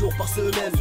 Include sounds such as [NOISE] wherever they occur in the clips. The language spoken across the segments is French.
jours par semaine,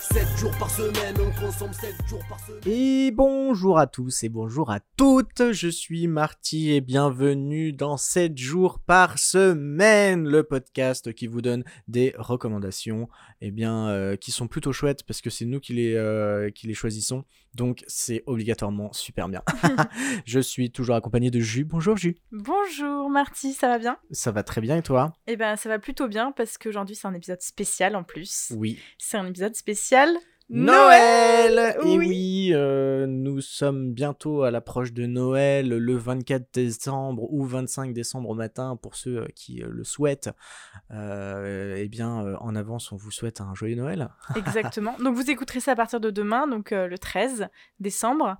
7 jours par semaine, on consomme 7 jours par semaine. Et bonjour à tous et bonjour à toutes, je suis Marty et bienvenue dans 7 jours par semaine, le podcast qui vous donne des recommandations eh bien, euh, qui sont plutôt chouettes parce que c'est nous qui les, euh, qui les choisissons, donc c'est obligatoirement super bien. [LAUGHS] [LAUGHS] je suis toujours accompagné de Jus, bonjour Jus. Bonjour Marty, ça va bien? Ça va très bien et toi? Eh ben ça va plutôt bien parce qu'aujourd'hui c'est un épisode spécial en plus. Oui. C'est un épisode spécial Noël Et Oui. oui, euh, nous sommes bientôt à l'approche de Noël, le 24 décembre ou 25 décembre au matin pour ceux euh, qui euh, le souhaitent. Euh, eh bien, en avance, on vous souhaite un joyeux Noël. [LAUGHS] Exactement. donc vous écouterez ça à partir de demain, donc euh, le 13 décembre.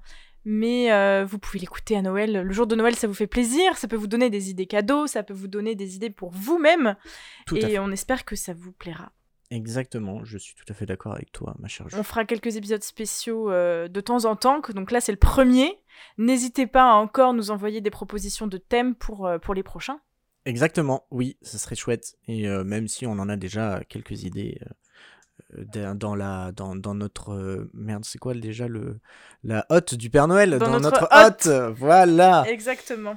Mais vous pouvez l'écouter à Noël. Le jour de Noël, ça vous fait plaisir, ça peut vous donner des idées cadeaux, ça peut vous donner des idées pour vous-même. Et on espère que ça vous plaira. Exactement, je suis tout à fait d'accord avec toi, ma chère. On fera quelques épisodes spéciaux euh, de temps en temps, donc là c'est le premier. N'hésitez pas à encore nous envoyer des propositions de thèmes pour, euh, pour les prochains. Exactement, oui, ça serait chouette. Et euh, même si on en a déjà quelques idées dans- la dans, dans notre merde, c'est quoi déjà le la hotte du Père Noël? Dans notre hotte, voilà. Exactement.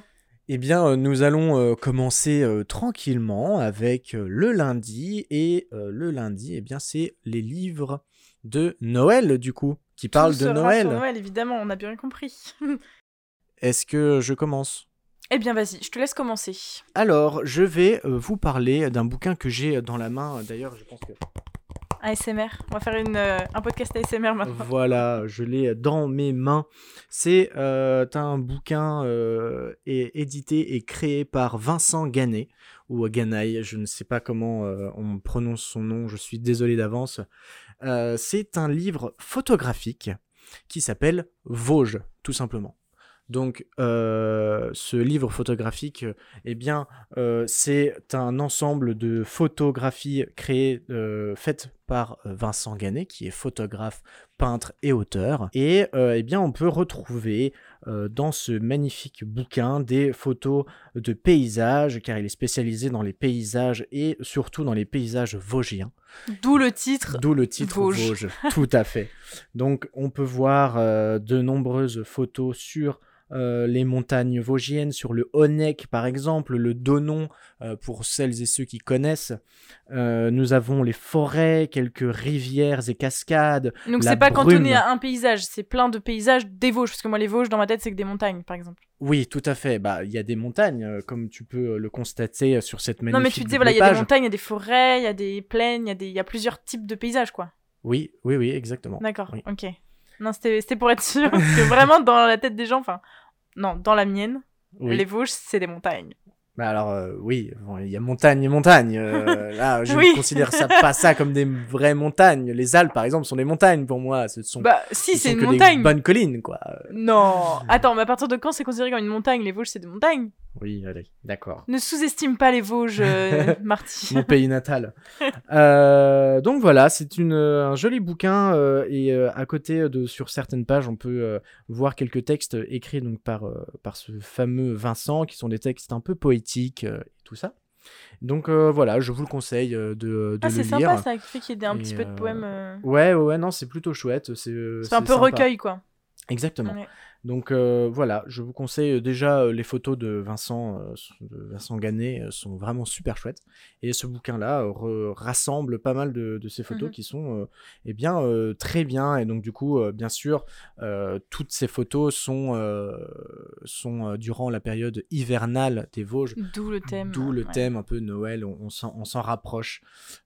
Eh bien, euh, nous allons euh, commencer euh, tranquillement avec le lundi. Et le lundi, eh bien, c'est les livres de Noël, du coup, qui parlent de Noël. Noël, évidemment, on a bien compris. [LAUGHS] Est-ce que je commence? Eh bien, vas-y, je te laisse commencer. Alors, je vais vous parler d'un bouquin que j'ai dans la main. D'ailleurs, je pense que... ASMR. On va faire une, euh, un podcast ASMR maintenant. Voilà, je l'ai dans mes mains. C'est euh, un bouquin euh, é- édité et créé par Vincent Ganet, ou Ganaï, je ne sais pas comment euh, on prononce son nom, je suis désolé d'avance. Euh, C'est un livre photographique qui s'appelle Vosges, tout simplement. Donc, euh, ce livre photographique, eh bien, euh, c'est un ensemble de photographies créées, euh, faites par Vincent Ganet, qui est photographe, peintre et auteur. Et eh bien, on peut retrouver dans ce magnifique bouquin des photos de paysages, car il est spécialisé dans les paysages et surtout dans les paysages vosgiens. D'où le titre. D'où le titre Vosges. Vosges. Tout à fait. Donc, on peut voir de nombreuses photos sur euh, les montagnes vosgiennes, sur le Honeck par exemple, le Donon, euh, pour celles et ceux qui connaissent. Euh, nous avons les forêts, quelques rivières et cascades. Donc, c'est pas brume. cantonné à un paysage, c'est plein de paysages des Vosges. Parce que moi, les Vosges, dans ma tête, c'est que des montagnes, par exemple. Oui, tout à fait. Bah, il y a des montagnes, comme tu peux le constater sur cette magnifique non, mais tu disais, voilà, il y a des montagnes, il y a des forêts, il y a des plaines, il y, a des- il y a plusieurs types de paysages, quoi. Oui, oui, oui, exactement. D'accord, Oui. ok. Non, c'était pour être sûr. parce que [LAUGHS] vraiment, dans la tête des gens, enfin, non, dans la mienne, Oui. les Vosges, c'est des montagnes. Bah alors euh, oui, bon, il y a montagne et montagne. euh, [LAUGHS] là, je Oui. ne considère ça pas ça comme des vraies montagnes. Les Alpes, par exemple, sont des montagnes pour moi. Ce sont, Bah, si, ce c'est une que montagne. des bonnes collines, quoi. Non. Attends, mais à partir de quand c'est considéré comme une montagne? Les Vosges, c'est des montagnes? Oui, allez, d'accord. Ne sous-estime pas les Vosges, euh, [LAUGHS] Marty. Mon pays natal. [LAUGHS] Donc voilà, c'est un joli bouquin et à côté de sur certaines pages, on peut voir quelques textes écrits donc par par ce fameux Vincent, qui sont des textes un peu poétiques euh, et tout ça. Donc euh, voilà, je vous le conseille euh, de, de Ah, le c'est lire. sympa ça, fait qu'il y ait un Et, petit peu de euh, poèmes. euh, Ouais, ouais, non, c'est plutôt chouette. C'est C'est un peu sympa. recueil, quoi. Exactement. Ouais. Donc euh, voilà, je vous conseille euh, déjà euh, les photos de Vincent, de Vincent Ganet euh, sont vraiment super chouettes. Et ce bouquin-là rassemble pas mal de, de ces photos Mhm. qui sont euh, eh bien euh, très bien. Et donc du coup, bien sûr, toutes ces photos sont sont durant la période hivernale des Vosges. D'où le thème. D'où le ouais. thème un peu Noël, on, on s'en rapproche.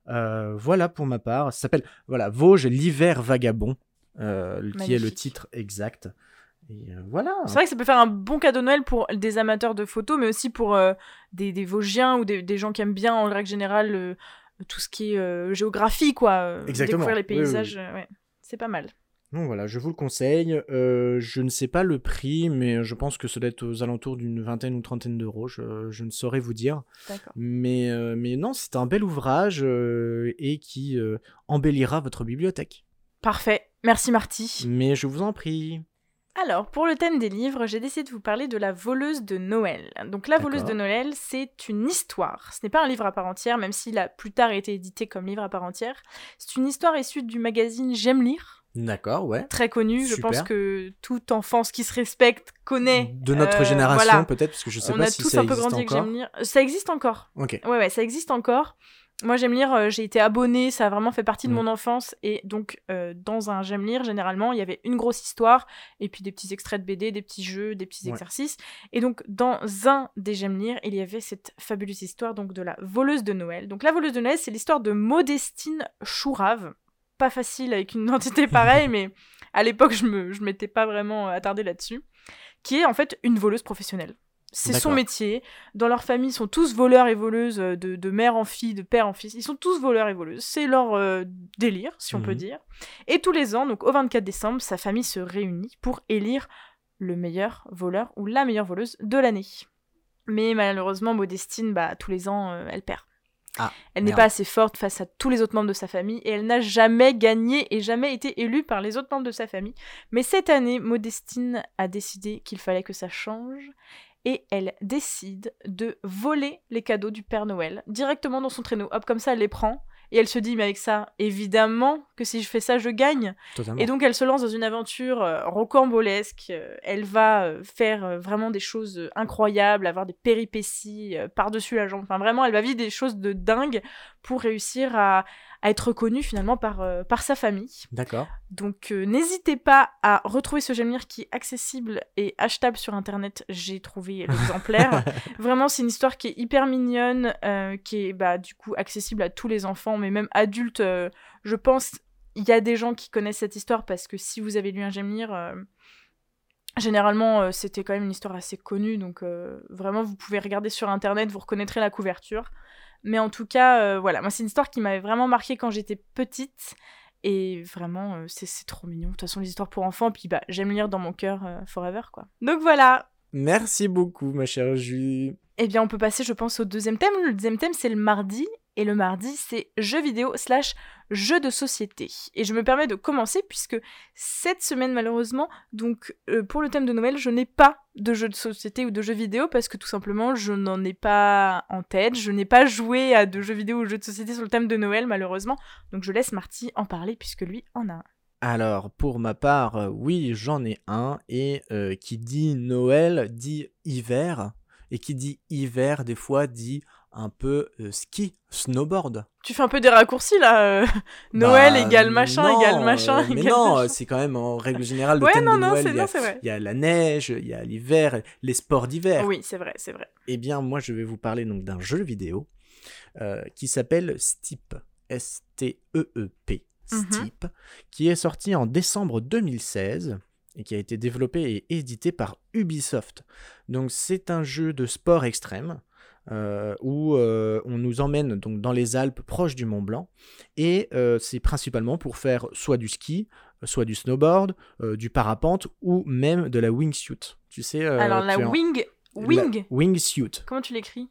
Voilà pour ma part. Ça s'appelle voilà Vosges l'hiver vagabond, qui est le titre exact. Et euh, voilà. C'est vrai que ça peut faire un bon cadeau de Noël pour des amateurs de photos, mais aussi pour euh, des, des Vosgiens ou des, des gens qui aiment bien, en règle générale, euh, tout ce qui est géographie, quoi. Exactement. Découvrir les Oui, oui, oui. paysages, ouais. C'est pas mal. Donc voilà, je vous le conseille. Je ne sais pas le prix, mais je pense que ça doit être aux alentours d'une vingtaine ou trentaine d'euros. Je, je ne saurais vous dire. Mais, mais non, c'est un bel ouvrage et qui embellira votre bibliothèque. Parfait. Merci Marty. Mais je vous en prie. Alors, pour le thème des livres, j'ai décidé de vous parler de La voleuse de Noël. Donc, La voleuse de. Noël, c'est une histoire. Ce n'est pas un livre à part entière, même s'il a plus tard été édité comme livre à part entière. C'est une histoire issue du magazine J'aime lire, D'accord, ouais. très connu. Je pense que toute enfance qui se respecte connaît. De notre euh, génération, voilà. peut-être, parce que je sais On pas a si tous ça un peu existe grandi avec encore. J'aime lire. Ça existe encore. Ok. Ouais, ouais, ça existe encore. Moi, j'aime lire, euh, j'ai été abonnée, ça a vraiment fait partie de Mm. mon enfance. Et donc, euh, dans un j'aime lire, généralement, il y avait une grosse histoire, et puis des petits extraits de BD, des petits jeux, des petits Ouais. exercices. Et donc, dans un des j'aime lire, il y avait cette fabuleuse histoire donc de la voleuse de Noël. Donc, la voleuse de Noël, c'est l'histoire de Modestine Chourave. Pas facile avec une [LAUGHS] identité pareille, mais à l'époque, je me, je m'étais pas vraiment attardée là-dessus. Qui est en fait une voleuse professionnelle. C'est son métier. Dans leur famille, ils sont tous voleurs et voleuses euh, de, de mère en fille, de père en fils. Ils sont tous voleurs et voleuses. C'est leur euh, délire, si on peut Mhm. dire. Et tous les ans, donc au 24 décembre, sa famille se réunit pour élire le meilleur voleur ou la meilleure voleuse de l'année. Mais malheureusement, Modestine, bah, tous les ans, euh, elle perd. Ah, elle n'est pas assez forte face à tous les autres membres de sa famille et elle n'a jamais gagné et jamais été élue par les autres membres de sa famille. Mais cette année, Modestine a décidé qu'il fallait que ça change et elle décide de voler les cadeaux du Père Noël directement dans son traîneau. Hop, comme ça, elle les prend. Et elle se dit, mais avec ça, évidemment que si je fais ça, je gagne. Totalement. Et donc elle se lance dans une aventure euh, rocambolesque. Euh, elle va euh, faire vraiment des choses incroyables, avoir des péripéties par-dessus la jambe. Enfin vraiment, elle va vivre des choses de dingue pour réussir à, à être reconnue finalement par, euh, par sa famille. D'accord. Donc euh, n'hésitez pas à retrouver ce J'aime lire qui est accessible et achetable sur internet. J'ai trouvé [LAUGHS] l'exemplaire. Vraiment, c'est une histoire qui est hyper mignonne, euh, qui est bah, du coup accessible à tous les enfants, mais même adultes. je pense il y a des gens qui connaissent cette histoire parce que si vous avez lu un euh, généralement euh, c'était quand même une histoire assez connue, donc euh, vraiment vous pouvez regarder sur internet, vous reconnaîtrez la couverture. Mais en tout cas, euh, voilà, moi c'est une histoire qui m'avait vraiment marqué quand j'étais petite. Et vraiment, euh, c'est c'est trop mignon. De toute façon, les histoires pour enfants, puis bah, j'aime lire dans mon cœur euh, forever, quoi. Donc voilà, Merci beaucoup, ma chère Julie. eh bien, on peut passer, je pense, au deuxième thème. Le deuxième thème, c'est le mardi. Et le mardi, c'est jeux vidéo slash jeux de société. Et je me permets de commencer puisque cette semaine, malheureusement, donc euh, pour le thème de Noël, je n'ai pas de jeux de société ou de jeux vidéo parce que tout simplement, je n'en ai pas en tête. Je n'ai pas joué à de jeux vidéo ou jeux de société sur le thème de Noël, malheureusement. Donc je laisse Marty en parler puisque lui en a un. Alors, pour ma part, euh, oui, j'en ai un. Et euh, qui dit Noël dit hiver. Et qui dit hiver, des fois, dit un peu euh, ski, snowboard. Tu fais un peu des raccourcis là. euh, Noël Bah, égale machin non, égale machin. euh, mais égale non, machin. c'est quand même en règle générale le Ouais, thème non, de non, Noël. c'est il y a- non, c'est vrai. Il y a la neige, il y a l'hiver, les sports d'hiver. Oui, c'est vrai, c'est vrai. Eh bien, moi, je vais vous parler donc d'un jeu vidéo euh, qui s'appelle Steep, S-T-E-E-P, Mhm. Steep, qui est sorti en décembre 2016 et qui a été développé et édité par Ubisoft. Donc, c'est un jeu de sport extrême. Euh, où euh, on nous emmène donc dans les Alpes proches du Mont Blanc et euh, c'est principalement pour faire soit du ski, soit du snowboard, du parapente ou même de la wingsuit. Tu sais, Alors la es en- wing, la wing. wingsuit. Comment tu l'écris?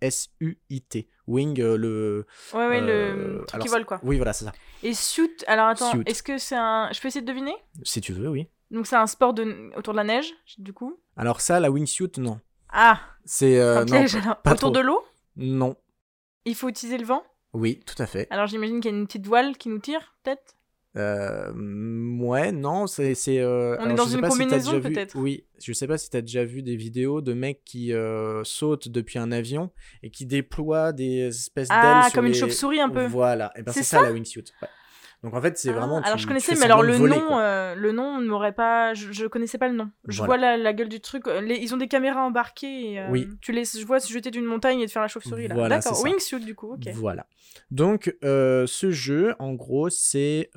W-I-N-G-S-U-I-T. Wing, le. Ouais, ouais, le truc alors qui vole quoi. Oui, voilà, c'est ça. Et suit, alors attends, Suit. est-ce que c'est un. Je peux essayer de deviner? Si tu veux, oui. Donc c'est un sport de... autour de la neige, du coup? Alors, ça, la wingsuit, non. Ah C'est. euh, non, pas Autour trop. de l'eau? Non. Il faut utiliser le vent? Oui, tout à fait. Alors j'imagine qu'il y a une petite voile qui nous tire, peut-être? Euh, ouais, non, c'est. c'est, euh, On est dans une si combinaison, vu- peut-être? Oui, je sais pas si t'as déjà vu des vidéos de mecs qui euh, sautent depuis un avion et qui déploient des espèces d'ailes. Ah, comme une chauve-souris un peu. Voilà, et ben C'est c'est ça, la wingsuit. ouais. Donc en fait, c'est Ah, vraiment. alors je connaissais, mais alors le voler, nom, euh, le nom ne m'aurait pas. Je, je connaissais pas le nom. Je Voilà. vois la, la gueule du truc. euh, les- ils ont des caméras embarquées. Et, euh, Oui. Tu les je vois se jeter d'une montagne et de faire la chauve-souris là. Voilà, D'accord. Wingsuit du coup. Voilà. Donc, euh, ce jeu, en gros, c'est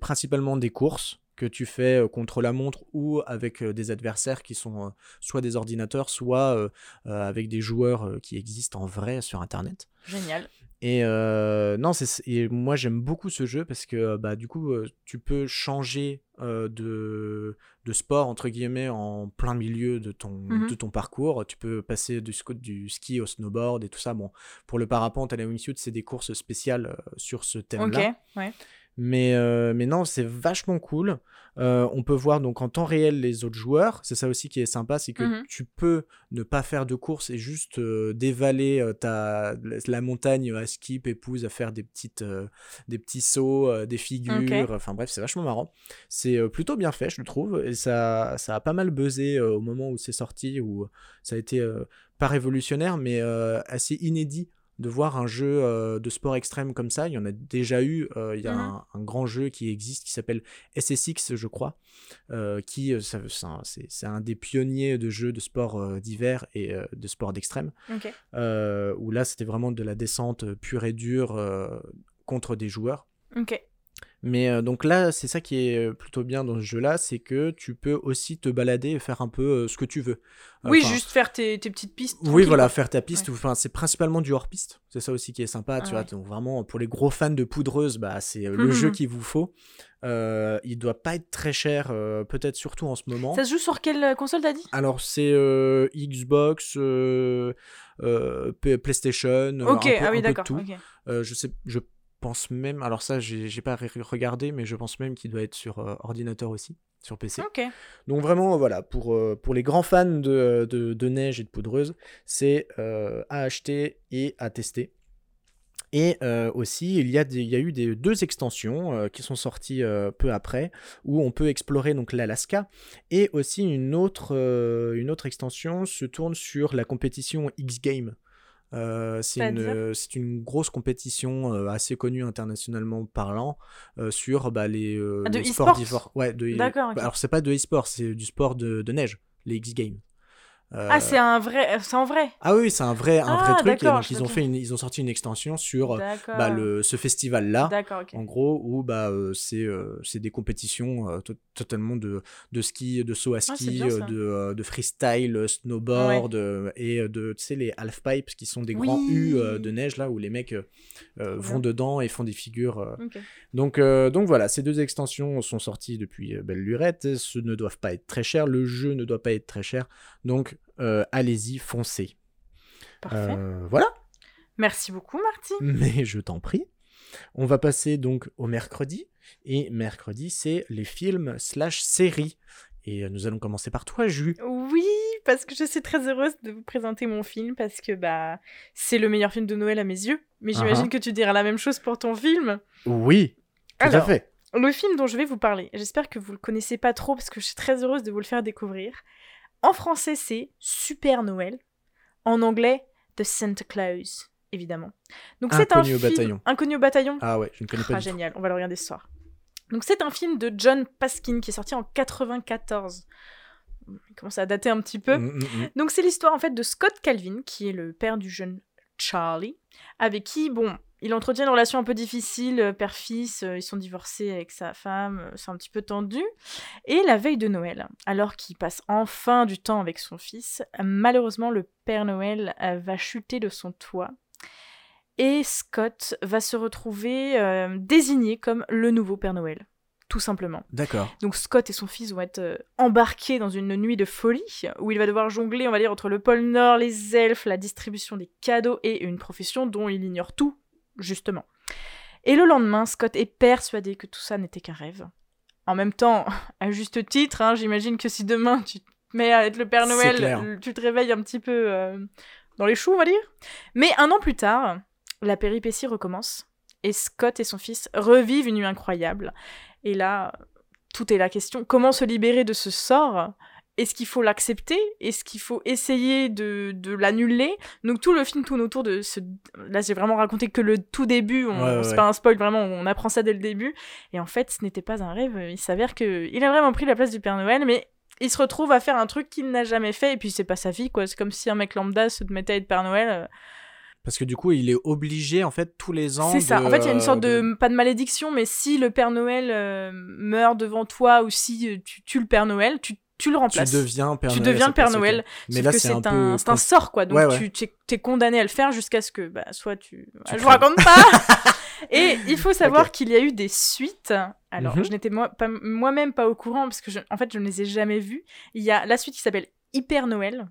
principalement des courses que tu fais contre la montre ou avec des adversaires qui sont soit des ordinateurs, soit avec des joueurs qui existent en vrai sur Internet. Génial. Et euh, non, et moi j'aime beaucoup ce jeu parce que bah du coup euh, tu peux changer euh, de de sport entre guillemets en plein milieu de ton Mhm. de ton parcours. Tu peux passer du, du ski au snowboard et tout ça. Bon, pour le parapente et la wingsuit, c'est des courses spéciales sur ce thème-là. Ouais. Mais, euh, mais non, c'est vachement cool. Euh, on peut voir donc en temps réel les autres joueurs. C'est ça aussi qui est sympa, c'est que Mhm. tu peux ne pas faire de course et juste euh, dévaler ta, la montagne à skip, épouse, à faire des, petites, des petits sauts, des figures. Enfin bref, c'est vachement marrant. C'est plutôt bien fait, je le trouve. Et ça, ça a pas mal buzzé au moment où c'est sorti, où ça a été pas révolutionnaire, mais assez inédit de voir un jeu euh, de sport extrême comme ça. Il y en a déjà eu. euh, il y a Mhm. un, un grand jeu qui existe qui s'appelle SSX, je crois, euh, qui c'est un- des pionniers de jeux de sport d'hiver et de sport d'extrême. Ok. euh, où là, c'était vraiment de la descente pure et dure contre des joueurs. Ok. Mais euh, donc là, c'est ça qui est euh, plutôt bien dans ce jeu-là, c'est que tu peux aussi te balader et faire un peu euh, ce que tu veux. oui, Enfin, juste faire tes, tes petites pistes. oui, voilà, faire ta piste. Enfin, c'est principalement du hors-piste. C'est ça aussi qui est sympa, Ah tu vois. ouais. Donc vraiment, pour les gros fans de poudreuse, bah, c'est le jeu [LAUGHS] qu'il vous faut. Euh, il doit pas être très cher, euh, peut-être surtout en ce moment. Ça se joue sur quelle console, t'as dit? Alors, c'est euh, Xbox, PlayStation, euh, Ok, un peu, ah un oui, peu de d'accord. tout. ok. Je sais, je pense même, alors ça, j'ai pas re- regardé, mais je pense même qu'il doit être sur euh, ordinateur aussi, sur PC. Ok. Donc vraiment, voilà, pour, euh, pour les grands fans de, de, de neige et de poudreuse, c'est euh, à acheter et à tester. Et euh, aussi, il y, a des- il y a eu des, deux extensions euh, qui sont sorties euh, peu après, où on peut explorer donc l'Alaska. Et aussi une autre, euh, une autre extension se tourne sur la compétition X-Game. Euh, c'est une, euh, une grosse compétition euh, assez connue internationalement parlant euh, sur bah, les, Ah, de les sports d'hiver. Ouais, de, bah, alors c'est pas de e-sport, c'est du sport de, de neige, les X-Games. Euh, Ah, c'est un vrai. C'est en vrai. ah oui, c'est un vrai, un Ah, vrai truc. Et d'accord, donc ils ont fait, une, ils ont sorti une extension sur euh, bah, le, ce festival-là. D'accord, ok. En gros, où bah, euh, c'est euh, c'est des compétitions euh, to- totalement de, de ski, de saut à Ah, ski, bien, euh, de, euh, de freestyle, euh, snowboard, euh, et euh, de, tu sais, les half-pipes qui sont des grands Oui. U euh, de neige, là, où les mecs euh, euh, vont dedans et font des figures. euh. Donc, euh, donc voilà, ces deux extensions sont sorties depuis euh, belle lurette. Ce ne doivent pas être très cher. Le jeu ne doit pas être très cher. Donc, euh, allez-y, foncez. Parfait. Euh, voilà. Merci beaucoup, Marty. [LAUGHS] Mais je t'en prie. On va passer donc au mercredi. Et mercredi, c'est les films slash séries. Et euh, nous allons commencer par toi, Jus. Oui, parce que je suis très heureuse de vous présenter mon film parce que bah c'est le meilleur film de Noël à mes yeux. Mais Ah j'imagine ah. que tu diras la même chose pour ton film. Oui, tout à fait. Le film dont je vais vous parler, j'espère que vous le connaissez pas trop parce que je suis très heureuse de vous le faire découvrir. En français, c'est Super Noël. En anglais, The Santa Claus, évidemment. Donc c'est un au film bataillon. Inconnu au bataillon. Ah ouais, je ne connais pas Ah, du tout. génial, on va le regarder ce soir. Donc c'est un film de John Paskin qui est sorti en 94. Il commence à dater un petit peu. Mm, mm, mm. Donc c'est l'histoire en fait de Scott Calvin, qui est le père du jeune Charlie, avec qui, bon, il entretient une relation un peu difficile, euh, père-fils, euh, ils sont divorcés avec sa femme, euh, c'est un petit peu tendu. Et la veille de Noël, alors qu'il passe enfin du temps avec son fils, malheureusement le Père Noël va chuter de son toit. Et Scott va se retrouver euh, désigné comme le nouveau Père Noël, tout simplement. D'accord. Donc Scott et son fils vont être euh, embarqués dans une nuit de folie où il va devoir jongler, on va dire, entre le pôle Nord, les elfes, la distribution des cadeaux et une profession dont il ignore tout, justement. Et le lendemain, Scott est persuadé que tout ça n'était qu'un rêve. En même temps, [LAUGHS] à juste titre, hein, j'imagine que si demain tu te mets à être le Père Noël, euh, tu te réveilles un petit peu euh, dans les choux, on va dire. Mais un an plus tard, la péripétie recommence et Scott et son fils revivent une nuit incroyable. Et là, tout est la question. Comment se libérer de ce sort? Est-ce qu'il faut l'accepter? Est-ce qu'il faut essayer de, de l'annuler? Donc tout le film tourne autour de ce... Là, j'ai vraiment raconté que le tout début. On... Ouais, C'est ouais. pas un spoil, vraiment, on apprend ça dès le début. Et en fait, ce n'était pas un rêve. Il s'avère qu'il a vraiment pris la place du Père Noël, mais il se retrouve à faire un truc qu'il n'a jamais fait. Et puis, c'est pas sa vie, quoi. C'est comme si un mec lambda se mettait à être Père Noël. euh, Parce que du coup, il est obligé, en fait, tous les ans. C'est ça. de- En fait, il y a une sorte de, pas de malédiction, mais si le Père Noël euh, meurt devant toi ou si euh, tu tues le Père Noël, tu, tu le Tu remplaces. deviens Père Tu Noël. deviens le Père. Noël. Mais là, que c'est un un, peu. c'est un sort, quoi. Donc Ouais, ouais. tu tu es, t'es condamné à le faire jusqu'à ce que bah, soit tu. Tu je vous raconte pas [LAUGHS] Et il faut savoir qu'il y a eu des suites. Alors, Mhm. je n'étais moi, pas- moi-même pas au courant parce que, je- en fait, je ne les ai jamais vues. Il y a la suite qui s'appelle Hyper Noël.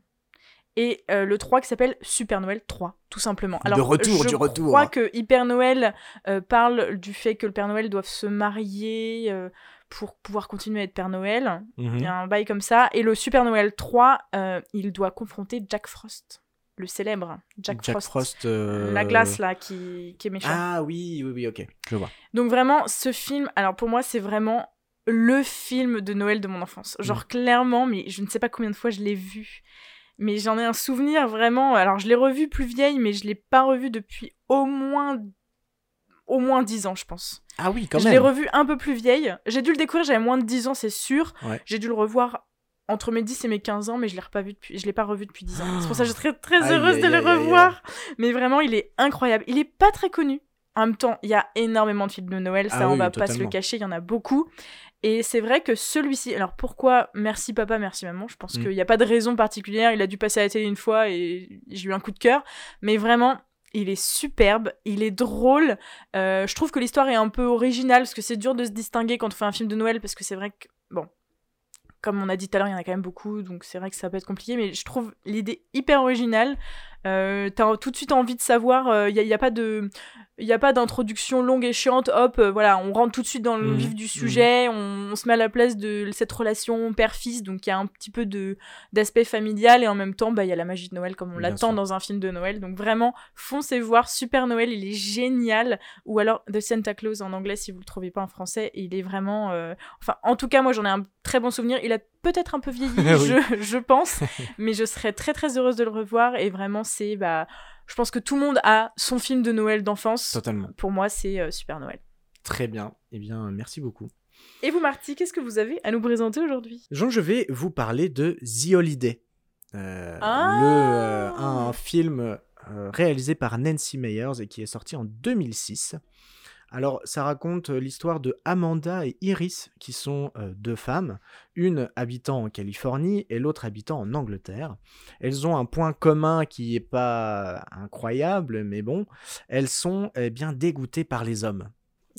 et euh, le 3 qui s'appelle Super Noël 3, tout simplement. De retour, je du retour. crois que Hyper Noël euh, parle du fait que le Père Noël doit se marier euh, pour pouvoir continuer à être Père Noël. Mhm. Il y a un bail comme ça. Et le Super Noël 3, euh, il doit confronter Jack Frost, le célèbre Jack, Jack Frost. Frost. euh, La glace, là, qui, qui est méchant. Ah oui, oui, oui, ok, je vois. Donc vraiment, ce film, alors pour moi, c'est vraiment le film de Noël de mon enfance. Genre Mm. clairement, mais je ne sais pas combien de fois je l'ai vu. Mais j'en ai un souvenir vraiment. Alors je l'ai revu plus vieille, mais je l'ai pas revu depuis au moins au moins 10 ans, je pense. Ah oui, quand je l'ai même. revu un peu plus vieille. J'ai dû le découvrir, j'avais moins de 10 ans, c'est sûr. Ouais. J'ai dû le revoir entre mes 10 et mes 15 ans, mais je l'ai pas vu depuis, je l'ai pas revu depuis 10 ans. C'est pour ça que je suis très, très Aïe, heureuse de le aïe, revoir. Mais vraiment, il est incroyable. Il est pas très connu. En même temps, il y a énormément de films de Noël, ça Ah on oui, va pas se le cacher, il y en a beaucoup. Et c'est vrai que celui-ci, alors pourquoi merci papa, merci maman, je pense Mm. qu'il n'y a pas de raison particulière, il a dû passer à la télé une fois et j'ai eu un coup de cœur, mais vraiment, il est superbe, il est drôle, euh, je trouve que l'histoire est un peu originale, parce que c'est dur de se distinguer quand on fait un film de Noël, parce que c'est vrai que, bon, comme on a dit tout à l'heure, il y en a quand même beaucoup, donc c'est vrai que ça peut être compliqué, mais je trouve l'idée hyper originale. Euh, T'as tout de suite envie de savoir, il n'y a, y a pas de... Il n'y a pas d'introduction longue et chiante, hop, euh, voilà, on rentre tout de suite dans le Mhm, vif du sujet, on, on se met à la place de cette relation père-fils, donc il y a un petit peu de d'aspect familial et en même temps, bah, il y a la magie de Noël comme on l'attend dans un film de Noël. Donc vraiment, foncez voir Super Noël, il est génial. Ou alors The Santa Claus en anglais si vous le trouvez pas en français, il est vraiment... euh, Enfin, en tout cas, moi j'en ai un très bon souvenir. Il a peut-être un peu vieilli, [LAUGHS] Oui. je, je pense, [LAUGHS] mais je serais très très heureuse de le revoir et vraiment c'est... Bah, je pense que tout le monde a son film de Noël d'enfance. Totalement. Pour moi, c'est euh, Super Noël. Très bien. Eh bien, merci beaucoup. Et vous, Marty, qu'est-ce que vous avez à nous présenter aujourd'hui? Donc, je vais vous parler de The Holiday. Euh, Ah le, euh, un film réalisé par Nancy Meyers et qui est sorti en 2006. Alors, ça raconte l'histoire de Amanda et Iris, qui sont deux femmes, une habitant en Californie et l'autre habitant en Angleterre. Elles ont un point commun qui n'est pas incroyable, mais bon, elles sont eh bien dégoûtées par les hommes.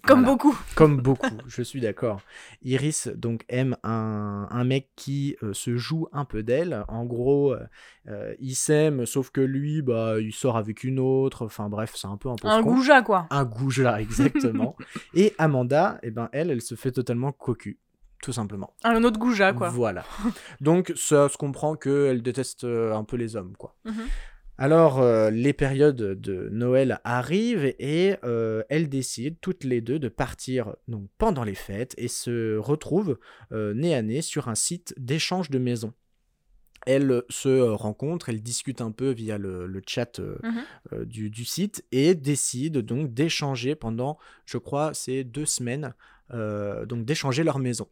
Comme Voilà. beaucoup. Comme beaucoup, je suis d'accord. Iris donc aime un, un mec qui euh, se joue un peu d'elle. En gros, euh, euh, il s'aime, sauf que lui, bah, il sort avec une autre. Enfin bref, c'est un peu un peu Un goujat, quoi. Un goujat, [LAUGHS] exactement. Et Amanda, eh ben elle, elle se fait totalement cocu, tout simplement. Un autre goujat, quoi. Voilà. Donc ça se comprend qu'elle déteste un peu les hommes, quoi. Mhm. Alors, euh, les périodes de Noël arrivent et euh, elles décident toutes les deux de partir donc, pendant les fêtes et se retrouvent euh, nez à nez sur un site d'échange de maisons. Elles se rencontrent, elles discutent un peu via le, le chat euh, du, du site et décident donc d'échanger pendant, je crois, ces deux semaines, donc d'échanger leur maison.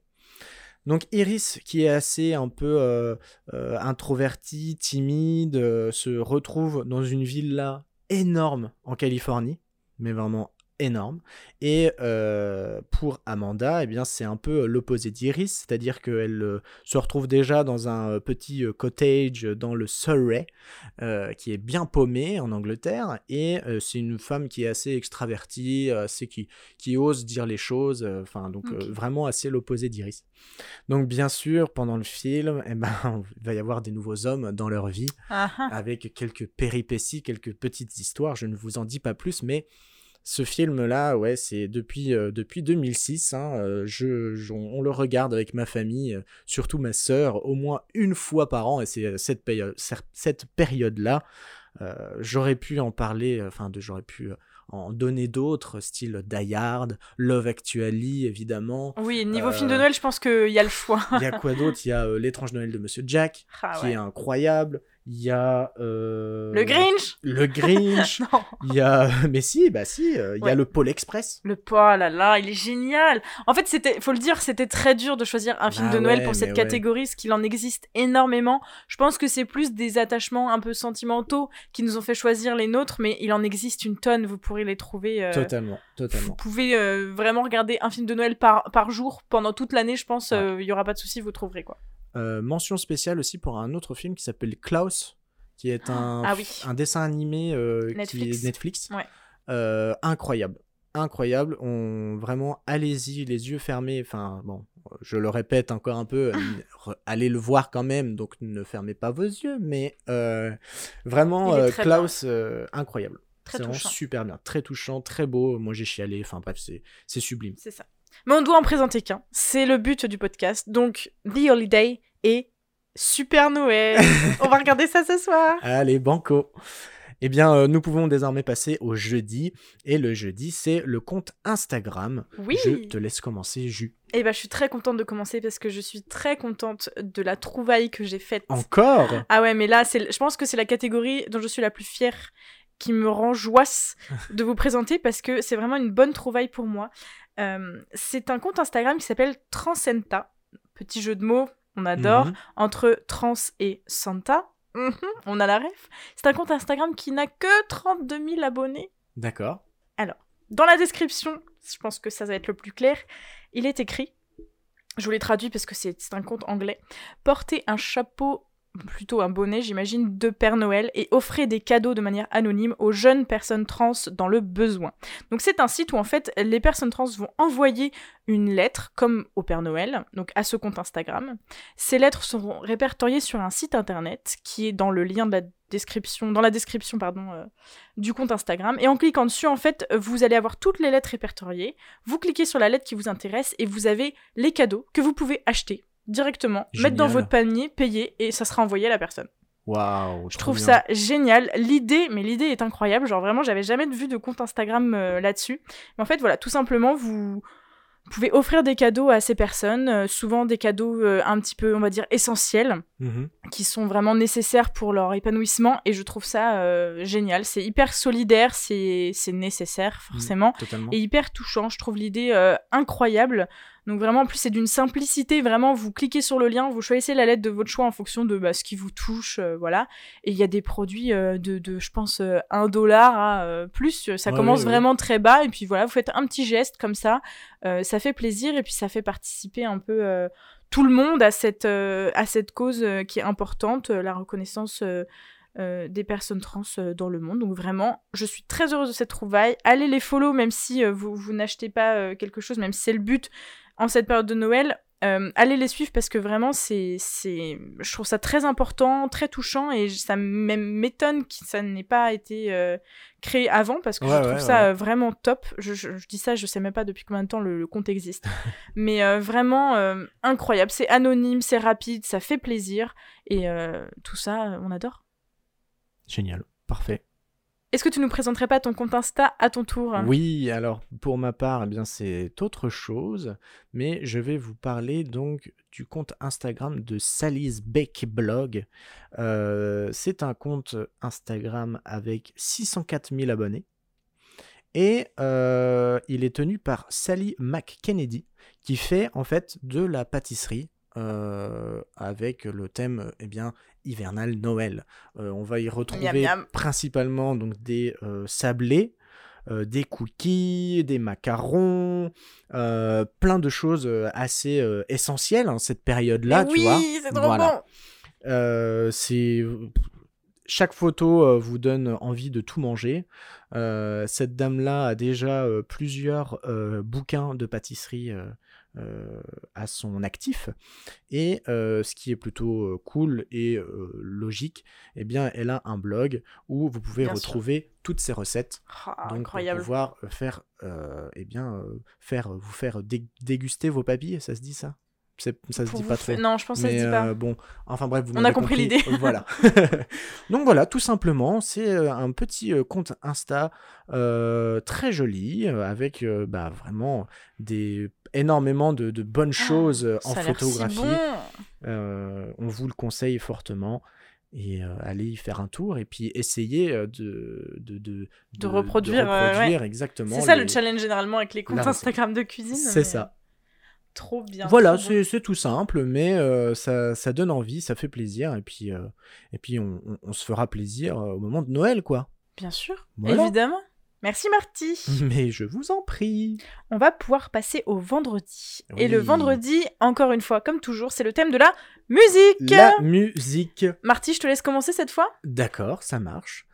Donc Iris, qui est assez un peu euh, euh, introvertie, timide, euh, se retrouve dans une villa énorme en Californie, mais vraiment énorme. Et euh, pour Amanda, eh bien c'est un peu l'opposé d'Iris, c'est-à-dire qu'elle euh, se retrouve déjà dans un euh, petit euh, cottage dans le Surrey, euh, qui est bien paumé en Angleterre, et euh, c'est une femme qui est assez extravertie, assez qui, qui ose dire les choses, euh, enfin donc euh, vraiment assez l'opposé d'Iris. Donc bien sûr, pendant le film, eh ben, [LAUGHS] il va y avoir des nouveaux hommes dans leur vie, Ah, ah. avec quelques péripéties, quelques petites histoires, je ne vous en dis pas plus, mais ce film-là, ouais, c'est depuis, euh, depuis 2006, hein, euh, je, je- on le regarde avec ma famille, euh, surtout ma sœur, au moins une fois par an, et c'est cette, période-là, j'aurais pu en parler, enfin, j'aurais pu en donner d'autres, style Die Hard, Love Actually, évidemment. Oui, niveau Euh, film de Noël, je pense qu'il y a le choix. Il y a quoi [LAUGHS] d'autre? Il y a euh, L'étrange Noël de Monsieur Jack, Ah qui ouais. est incroyable. Il y a... euh, Le Grinch Le Grinch. [LAUGHS] Non. Il y a... [LAUGHS] Mais si, bah si, euh, il y a le Pôle Express. Le pas, là là, il est génial. En fait, c'était, faut le dire, c'était très dur de choisir un film Ah de Noël ouais, pour cette ouais. catégorie, parce qu'il en existe énormément. Je pense que c'est plus des attachements un peu sentimentaux qui nous ont fait choisir les nôtres, mais il en existe une tonne. Vous pourrez les trouver. euh, Totalement, Vous totalement. pouvez euh, vraiment regarder un film de Noël par, par jour pendant toute l'année, je pense. Il y aura pas de souci, vous trouverez quoi. Euh, mention spéciale aussi pour un autre film qui s'appelle Klaus, qui est un, Ah oui. un dessin animé euh, qui Netflix. est Netflix. Ouais. Euh, incroyable. incroyable. On vraiment allez-y les yeux fermés. Enfin bon, je le répète encore un peu, re- allez le voir quand même. Donc ne fermez pas vos yeux, mais vraiment Klaus incroyable. Très touchant. super bien, très touchant, très beau. Moi j'ai chialé. Enfin bref, c'est c'est sublime. C'est ça. Mais on doit en présenter qu'un. C'est le but du podcast. Donc, The Holiday et Super Noël. [LAUGHS] on va regarder ça ce soir. Allez, banco. Eh bien, euh, nous pouvons désormais passer au jeudi. Et le jeudi, c'est le compte Instagram. Oui. Je te laisse commencer, Jus. Et bah, je suis très contente de commencer parce que je suis très contente de la trouvaille que j'ai faite. Encore? Ah ouais, mais là, c'est, je pense que c'est la catégorie dont je suis la plus fière, qui me rend joisse [LAUGHS] de vous présenter parce que c'est vraiment une bonne trouvaille pour moi. Euh, c'est un compte Instagram qui s'appelle Transenta. Petit jeu de mots, on adore. Mhm. Entre trans et Santa. Mhm, on a la ref. C'est un compte Instagram qui n'a que 32 000 abonnés. D'accord. Dans la description, je pense que ça va être le plus clair, il est écrit, je vous l'ai traduit parce que c'est un compte anglais, portez un chapeau, plutôt un bonnet j'imagine, de Père Noël et offrez des cadeaux de manière anonyme aux jeunes personnes trans dans le besoin. Donc c'est un site où en fait les personnes trans vont envoyer une lettre comme au Père Noël, donc à ce compte Instagram. Ces lettres seront répertoriées sur un site internet qui est dans le lien de la description, dans la description pardon, euh, du compte Instagram. Et en cliquant dessus, en fait, vous allez avoir toutes les lettres répertoriées. Vous cliquez sur la lettre qui vous intéresse et vous avez les cadeaux que vous pouvez acheter directement, mettre dans votre panier, payer et ça sera envoyé à la personne. Waouh. Je trouve ça génial. L'idée, mais l'idée est incroyable. Genre vraiment, j'avais jamais vu de compte Instagram euh, là-dessus. Mais en fait, voilà, tout simplement, vous pouvez offrir des cadeaux à ces personnes, euh, souvent des cadeaux euh, un petit peu, on va dire, essentiels Mhm. qui sont vraiment nécessaires pour leur épanouissement et je trouve ça génial. C'est hyper solidaire, c'est nécessaire forcément Totalement. et hyper touchant. Je trouve l'idée incroyable. Donc vraiment, en plus, c'est d'une simplicité. Vraiment, vous cliquez sur le lien, vous choisissez la lettre de votre choix en fonction de bah, ce qui vous touche, euh, voilà. Et il y a des produits euh, de, de, je pense, euh, 1 dollar à euh, plus. Ça Ouais, commence ouais, ouais. vraiment très bas. Et puis voilà, vous faites un petit geste comme ça. Ça fait plaisir et puis ça fait participer un peu tout le monde à cette, à cette cause qui est importante, la reconnaissance euh, des personnes trans euh, dans le monde. Donc vraiment, je suis très heureuse de cette trouvaille. Allez les follow, même si euh, vous, vous n'achetez pas quelque chose, même si c'est le but en cette période de Noël. Euh, allez les suivre parce que vraiment, c'est, c'est, je trouve ça très important, très touchant et ça même m'étonne que ça n'ait pas été euh, créé avant parce que Ouais, je trouve ouais. ça vraiment top. Je, je- je dis ça, je sais même pas depuis combien de temps le, le compte existe. [LAUGHS] Mais euh, vraiment incroyable. C'est anonyme, c'est rapide, ça fait plaisir et tout ça, on adore. Génial. Parfait. Est-ce que tu nous présenterais pas ton compte Insta à ton tour? Oui, alors pour ma part, eh bien c'est autre chose, mais je vais vous parler donc du compte Instagram de Sally's Beck Blog. Euh, c'est un compte Instagram avec 604 000 abonnés et euh, il est tenu par Sally McKennedy qui fait en fait de la pâtisserie. euh, avec le thème eh bien hivernal Noël. Euh, on va y retrouver Miam, miam. principalement donc des euh, sablés, euh, des cookies, des macarons, euh, plein de choses assez euh, essentielles en cette période-là, tu oui, vois. c'est trop Voilà. bon. C'est chaque photo vous donne envie de tout manger. Cette dame-là a déjà plusieurs bouquins de pâtisserie à son actif. Et euh, ce qui est plutôt euh, cool et euh, logique, eh bien, elle a un blog où vous pouvez Bien sûr. retrouver toutes ses recettes. Ah, Donc, incroyable. pour pouvoir euh, faire, euh, eh bien, euh, faire, vous faire dé- déguster vos papilles, ça se dit ça? Ça se dit pas trop. Non, je pense que ça se dit pas. euh, bon, enfin bref, vous On a compris l'idée. Euh, voilà. [LAUGHS] [LAUGHS] Donc voilà, tout simplement, c'est euh, un petit euh, compte Insta euh, très joli, euh, avec euh, bah, vraiment des énormément de, de bonnes choses euh, en Ah, si photographie. bon. Euh, on vous le conseille fortement. Et euh, allez y faire un tour et puis essayez euh, de, de, de, De reproduire, euh, exactement. C'est ça les- le challenge généralement avec les comptes. Instagram de cuisine. C'est mais ça. Trop bien. Voilà, bon. c'est c'est tout simple, mais euh, ça, ça donne envie, ça fait plaisir, et puis, et puis on, on- on se fera plaisir au moment de Noël, quoi. Bien sûr, Voilà. évidemment. Merci Marty. [LAUGHS] Mais je vous en prie. On va pouvoir passer au vendredi. Et le vendredi, encore une fois, comme toujours, c'est le thème de la musique. La musique. Marty, je te laisse commencer cette fois. D'accord, ça marche.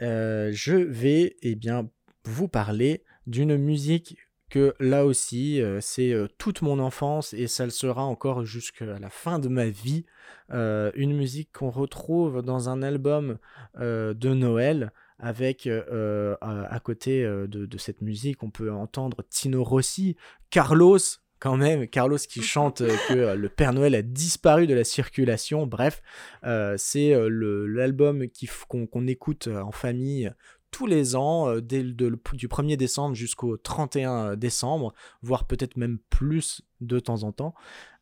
Euh, je vais, eh bien, vous parler d'une musique que là aussi, euh, c'est euh, toute mon enfance et ça le sera encore jusqu'à la fin de ma vie. Une musique qu'on retrouve dans un album de Noël avec euh, à, à côté euh, de, de cette musique, on peut entendre Tino Rossi, Carlos. Quand même, Carlos qui [LAUGHS] chante euh, que euh, le Père Noël a disparu de la circulation. Bref, euh, c'est euh, l'album qu'on écoute euh, en famille tous les ans, euh, dès le- de- du 1er décembre jusqu'au 31 décembre, voire peut-être même plus de temps en temps.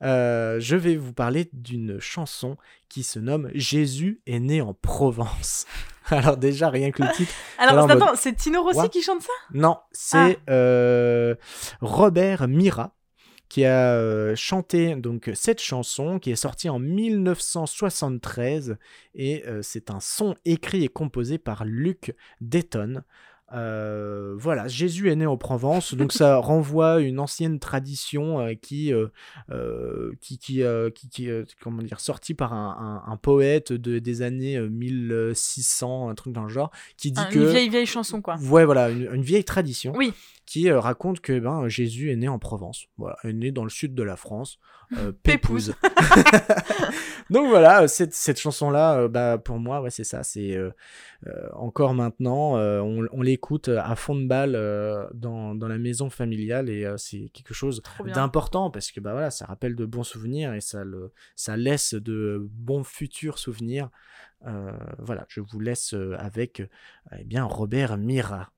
Euh, je vais vous parler d'une chanson qui se nomme Jésus est né en Provence. [LAUGHS] Alors déjà, rien que le titre. [LAUGHS] Alors, mode- attends, c'est Tino Rossi What qui chante ça? Non, c'est euh, Robert Mira qui a euh, chanté donc cette chanson qui est sortie en 1973 et euh, c'est un son écrit et composé par Luc Dayton. Euh, voilà, Jésus est né en Provence, donc ça [LAUGHS] renvoie à une ancienne tradition euh, qui, euh, qui, qui, euh, qui, qui, comment dire, sortie par un, un- un poète de, des années euh, 1600, un truc dans le genre, qui dit Un- que Une vieille, vieille chanson, quoi. Ouais, voilà, une, une vieille tradition Oui. qui raconte que ben, Jésus est né en Provence. Voilà, est né dans le sud de la France. [LAUGHS] Pépouze. [LAUGHS] Donc voilà, euh, cette, cette chanson-là, euh, bah, pour moi, ouais, c'est ça. C'est euh, euh, encore maintenant, on, on l'écoute à fond de balle dans, dans la maison familiale et c'est quelque chose d'important parce que bah voilà, ça rappelle de bons souvenirs et ça le, ça laisse de bons futurs souvenirs. Voilà, je vous laisse avec eh bien Robert Mira.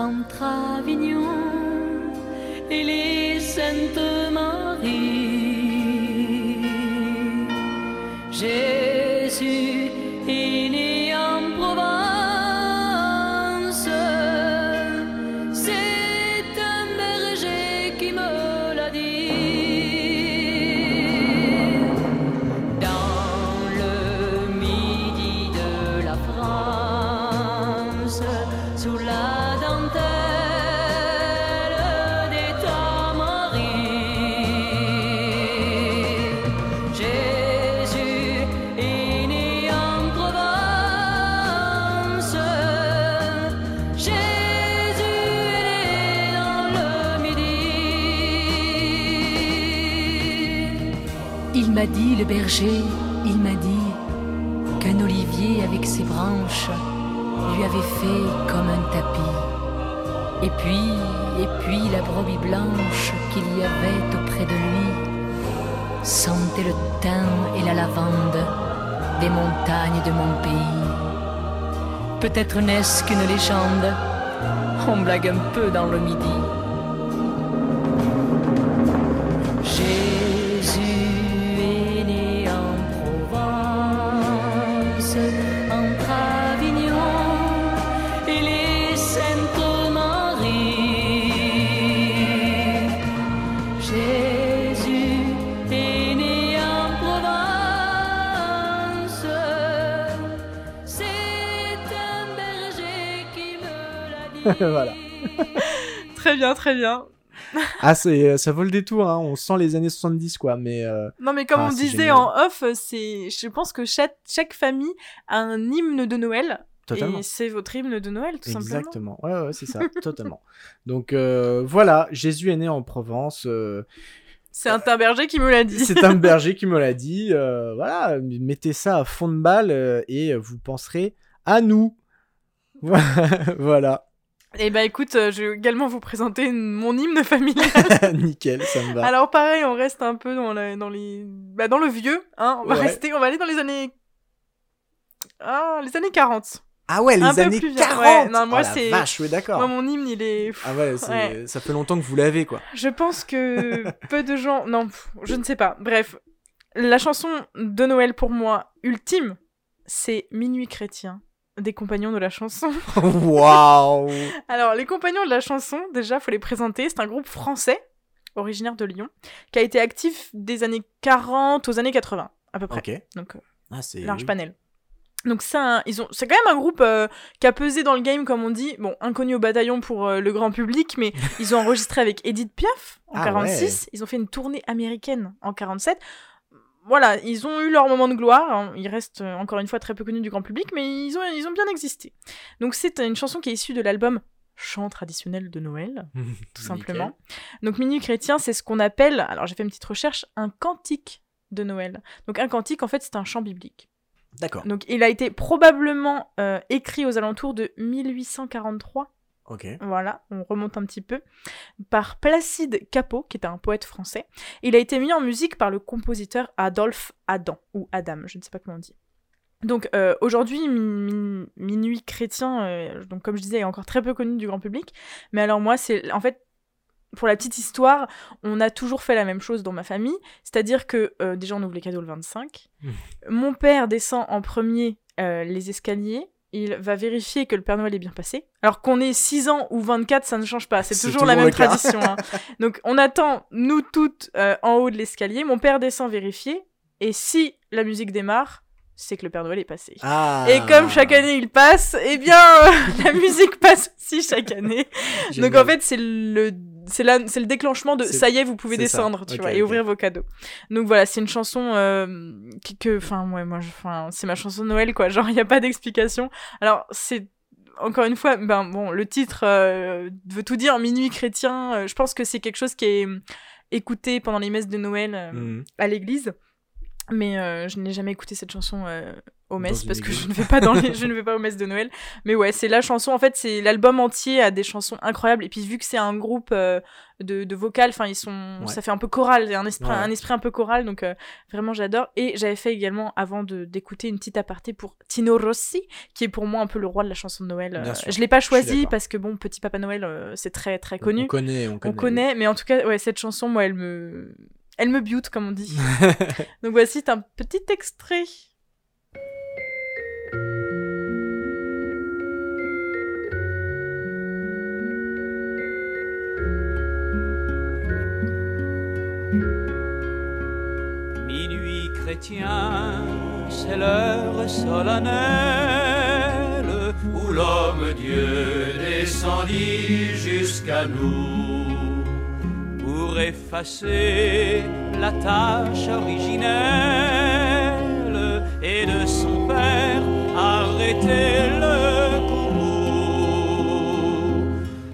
Entre Avignon et les Saintes Maries. Jésus le berger, il m'a dit qu'un olivier avec ses branches lui avait fait comme un tapis. Et puis, et puis la brebis blanche qu'il y avait auprès de lui sentait le thym et la lavande des montagnes de mon pays. Peut-être n'est-ce qu'une légende, on blague un peu dans le midi. Voilà. [LAUGHS] Très bien, très bien. [LAUGHS] Ah, c'est, ça vaut le détour, hein. on sent les années 70, quoi, mais euh, Non, mais comme Ah, on disait génial. en off, c'est, je pense que chaque, chaque famille a un hymne de Noël. totalement. Et c'est votre hymne de Noël, tout simplement. Exactement, ouais, ouais, c'est ça, [LAUGHS] totalement. Donc euh, voilà, Jésus est né en Provence. euh, C'est un berger qui me l'a dit. c'est un berger qui me l'a dit. euh, voilà, mettez ça à fond de balle euh, et vous penserez à nous. voilà, Et bah écoute, euh, je vais également vous présenter mon hymne [LAUGHS] familial. [LAUGHS] nickel, ça me va. Alors pareil, on reste un peu dans, la, dans les, bah, dans le vieux. Hein. On va Ouais. rester, on va aller dans les années, ah, les années 40. ah ouais, les un années plus vieux, 40 ouais, non, moi, Oh c'est- vache, ouais, d'accord. Moi, mon hymne, il est. Ah ouais, ça fait longtemps que vous l'avez, quoi. Je pense que [LAUGHS] peu de gens. Non, pff, je ne sais pas. Bref, la chanson de Noël pour moi ultime, c'est Minuit chrétien des compagnons de la chanson. [LAUGHS] Waouh Alors, les compagnons de la chanson, déjà, faut les présenter. C'est un groupe français, originaire de Lyon, qui a été actif des années 40 aux années 80, à peu près. Ok. Donc, euh, Ah, large oui. panel. Donc ils ont, c'est quand même un groupe euh, qui a pesé dans le game comme on dit. Bon, inconnu au bataillon pour euh, le grand public, mais [LAUGHS] ils ont enregistré avec Edith Piaf en Ah 46. Ils ont fait une tournée américaine en 47. Voilà, ils ont eu leur moment de gloire. hein. Ils restent euh, encore une fois très peu connus du grand public, mais ils ont, ils ont bien existé. Donc c'est une chanson qui est issue de l'album Chant traditionnel de Noël, [LAUGHS] tout simplement. Donc Minuit chrétien, c'est ce qu'on appelle, alors j'ai fait une petite recherche, un cantique de Noël. Donc un cantique, en fait, c'est un chant biblique. D'accord. Donc il a été probablement euh, écrit aux alentours de 1843. Voilà, on remonte un petit peu. Par Placide Capot, qui était un poète français. Il a été mis en musique par le compositeur Adolphe Adam, ou Adam, je ne sais pas comment on dit. Donc euh, aujourd'hui, Min- Min- Minuit chrétien, euh, donc comme je disais, est encore très peu connu du grand public. Mais alors moi, c'est en fait, pour la petite histoire, on a toujours fait la même chose dans ma famille. C'est-à-dire que euh, déjà, on ouvre les cadeaux le 25. Mmh. [LAUGHS] Mon père descend en premier euh, les escaliers. Il va vérifier que le Père Noël est bien passé. Alors qu'on ait 6 ans ou 24, ça ne change pas. C'est toujours la même tradition. hein. [LAUGHS] Donc on attend, nous toutes, euh, en haut de l'escalier. Mon père descend vérifier. Et si la musique démarre, c'est que le Père Noël est passé. Ah. Et comme chaque année il passe, eh bien euh, [LAUGHS] la musique passe aussi chaque année. [LAUGHS] Donc en fait c'est le c'est là c'est le déclenchement de ça y est vous pouvez ça. descendre tu vois et ouvrir vos cadeaux. Donc voilà c'est une chanson euh, qui- que enfin ouais moi enfin c'est ma chanson de Noël quoi [LAUGHS] genre il y a pas d'explication. Alors c'est encore une fois ben bon le titre euh, veut tout dire minuit chrétien euh, je pense que c'est quelque chose qui est écouté pendant les messes de Noël Mhm. à l'église. Mais euh, je n'ai jamais écouté cette chanson euh, aux messes parce que je ne vais pas dans les, je ne vais [LAUGHS] pas aux messes de Noël. Mais ouais, c'est la chanson. En fait, c'est l'album entier a des chansons incroyables. Et puis vu que c'est un groupe euh, de, de vocales, enfin ils sont, Ouais. ça fait un peu choral, un esprit, Ouais. un esprit un peu choral. Donc euh, vraiment j'adore. Et j'avais fait également avant de d'écouter une petite aparté pour Tino Rossi, qui est pour moi un peu le roi de la chanson de Noël. Euh, je l'ai pas choisi parce que bon, Petit Papa Noël, euh, c'est très très On- connu On connaît, on connaît. on connaît, mais en tout cas, ouais, cette chanson, moi, elle me, elle me bute, comme on dit. [LAUGHS] Donc voici un petit extrait. Minuit chrétien, c'est l'heure solennelle où l'homme Dieu descendit jusqu'à nous effacer la tâche originelle et de son père arrêter le courroux.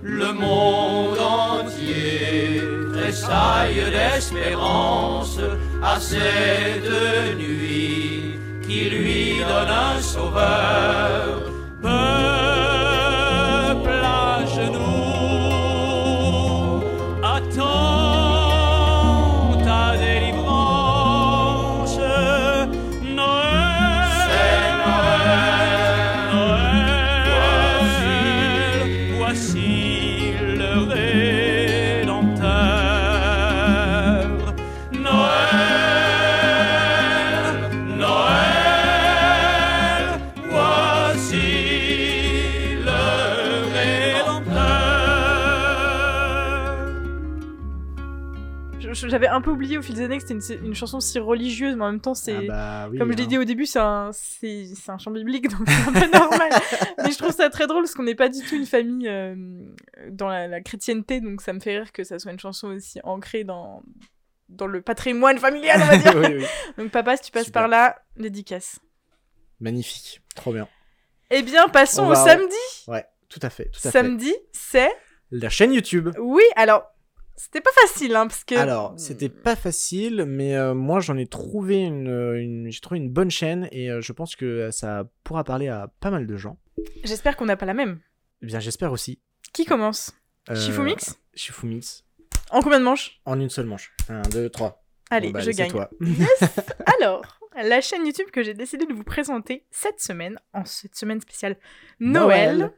Le monde entier tressaille d'espérance à cette nuit qui lui donne un sauveur. J'avais un peu oublié au fil des années que c'était une, une chanson si religieuse, mais en même temps, c'est. Ah bah oui, Comme je l'ai hein. dit au début, c'est un, c'est, c'est un chant biblique, [LAUGHS] donc c'est un peu normal. [LAUGHS] Mais je trouve ça très drôle parce qu'on n'est pas du tout une famille euh, dans la, la chrétienté, donc ça me fait rire que ça soit une chanson aussi ancrée dans, dans le patrimoine familial, on va dire. [LAUGHS] oui, oui. Donc papa, si tu passes Super. par là, dédicace. Magnifique. Trop bien. Eh bien, passons On au samedi. Ouais, tout à fait. Tout à fait. Samedi, c'est... La chaîne YouTube. Oui, alors, c'était pas facile, hein, parce que... Alors, c'était pas facile, mais euh, moi j'en ai trouvé une, euh, une- j'ai trouvé une bonne chaîne et euh, je pense que ça pourra parler à pas mal de gens. J'espère qu'on n'a pas la même. Eh bien, j'espère aussi. Qui commence? Euh, Shifumix Shifumix. En combien de manches? En une seule manche. Un, deux, trois. Allez, Bon, bah, je gagne. toi. [LAUGHS] Alors, la chaîne YouTube que j'ai décidé de vous présenter cette semaine, en cette semaine spéciale Noël. Noël,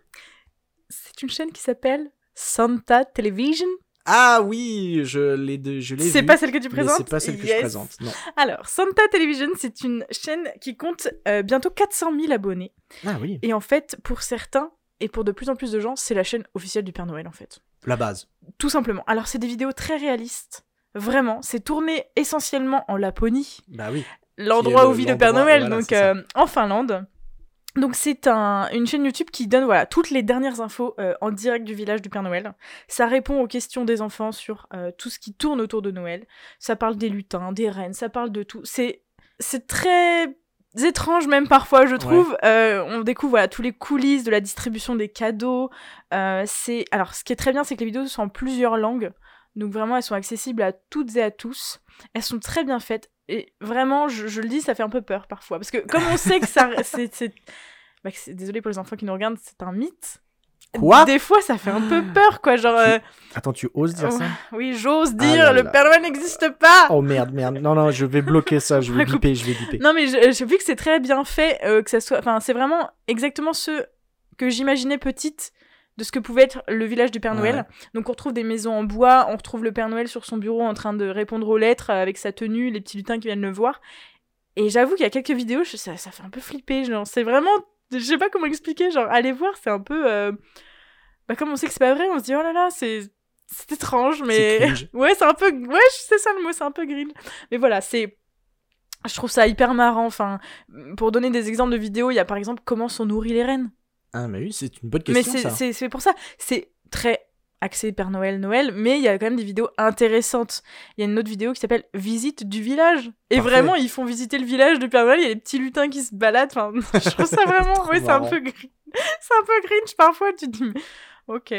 c'est une chaîne qui s'appelle Santa Television. Ah oui, je l'ai, je l'ai C'est pas celle que tu présentes c'est pas celle que je présente. Non. Alors, Santa Television, c'est une chaîne qui compte euh, bientôt 400 000 abonnés. Ah oui, Et en fait, pour certains, et pour de plus en plus de gens, c'est la chaîne officielle du Père Noël, en fait. la base. Tout simplement. Alors, c'est des vidéos très réalistes. Vraiment, c'est tourné essentiellement en Laponie, Bah oui. l'endroit le- où vit le Père Noël, voilà, donc euh, en Finlande. Donc c'est un, une chaîne YouTube qui donne voilà toutes les dernières infos euh, en direct du village du Père Noël. Ça répond aux questions des enfants sur euh, tout ce qui tourne autour de Noël. Ça parle des lutins, des reines, ça parle de tout. C'est c'est très étrange même parfois je trouve. Euh, on découvre voilà tous les coulisses de la distribution des cadeaux. C'est alors ce qui est très bien c'est que les vidéos sont en plusieurs langues. Donc vraiment elles sont accessibles à toutes et à tous. Elles sont très bien faites. Et vraiment, je, je le dis, ça fait un peu peur parfois. Parce que comme on sait que ça... [LAUGHS] c'est, c'est... Bah, c'est- Désolé pour les enfants qui nous regardent, c'est un mythe. Quoi? Des fois, ça fait un peu peur, quoi. Genre, euh, Attends, tu oses dire ça? [LAUGHS] Oui, j'ose Ah dire, là le. Père Noël n'existe pas Oh merde, merde. Non, non, je vais bloquer ça, je vais [LAUGHS] biper, je vais biper. Non, mais je- j'ai vu que c'est très bien fait, euh, que ça soit... Enfin, c'est vraiment exactement ce que j'imaginais petite de ce que pouvait être le village du Père Ouais. Noël. Donc on retrouve des maisons en bois, on retrouve le Père Noël sur son bureau en train de répondre aux lettres euh, avec sa tenue, les petits lutins qui viennent le voir. Et j'avoue qu'il y a quelques vidéos, je- ça, ça fait un peu flipper, genre c'est vraiment... Je sais pas comment expliquer, genre allez voir, c'est un peu... euh, Bah comme on sait que c'est pas vrai, on se dit oh là là, c'est... C'est étrange, mais... [LAUGHS] Ouais, c'est un peu... Ouais, c'est ça le mot, c'est un peu green. Mais voilà, c'est... Je trouve ça hyper marrant, enfin... Pour donner des exemples de vidéos, il y a par exemple comment sont nourries les reines. Ah, mais oui, c'est une bonne Mais question, ça. c'est c'est pour ça. C'est très axé Père Noël, Noël, mais il y a quand même des vidéos intéressantes. Il y a une autre vidéo qui s'appelle Visite du village. Et Parfait. vraiment, ils font visiter le village du Père Noël, il y a des petits lutins qui se baladent. Enfin, [LAUGHS] je trouve ça [LAUGHS] vraiment... Oui, [LAUGHS] c'est un peu. C'est un peu grinch parfois, tu te dis... mais Ok,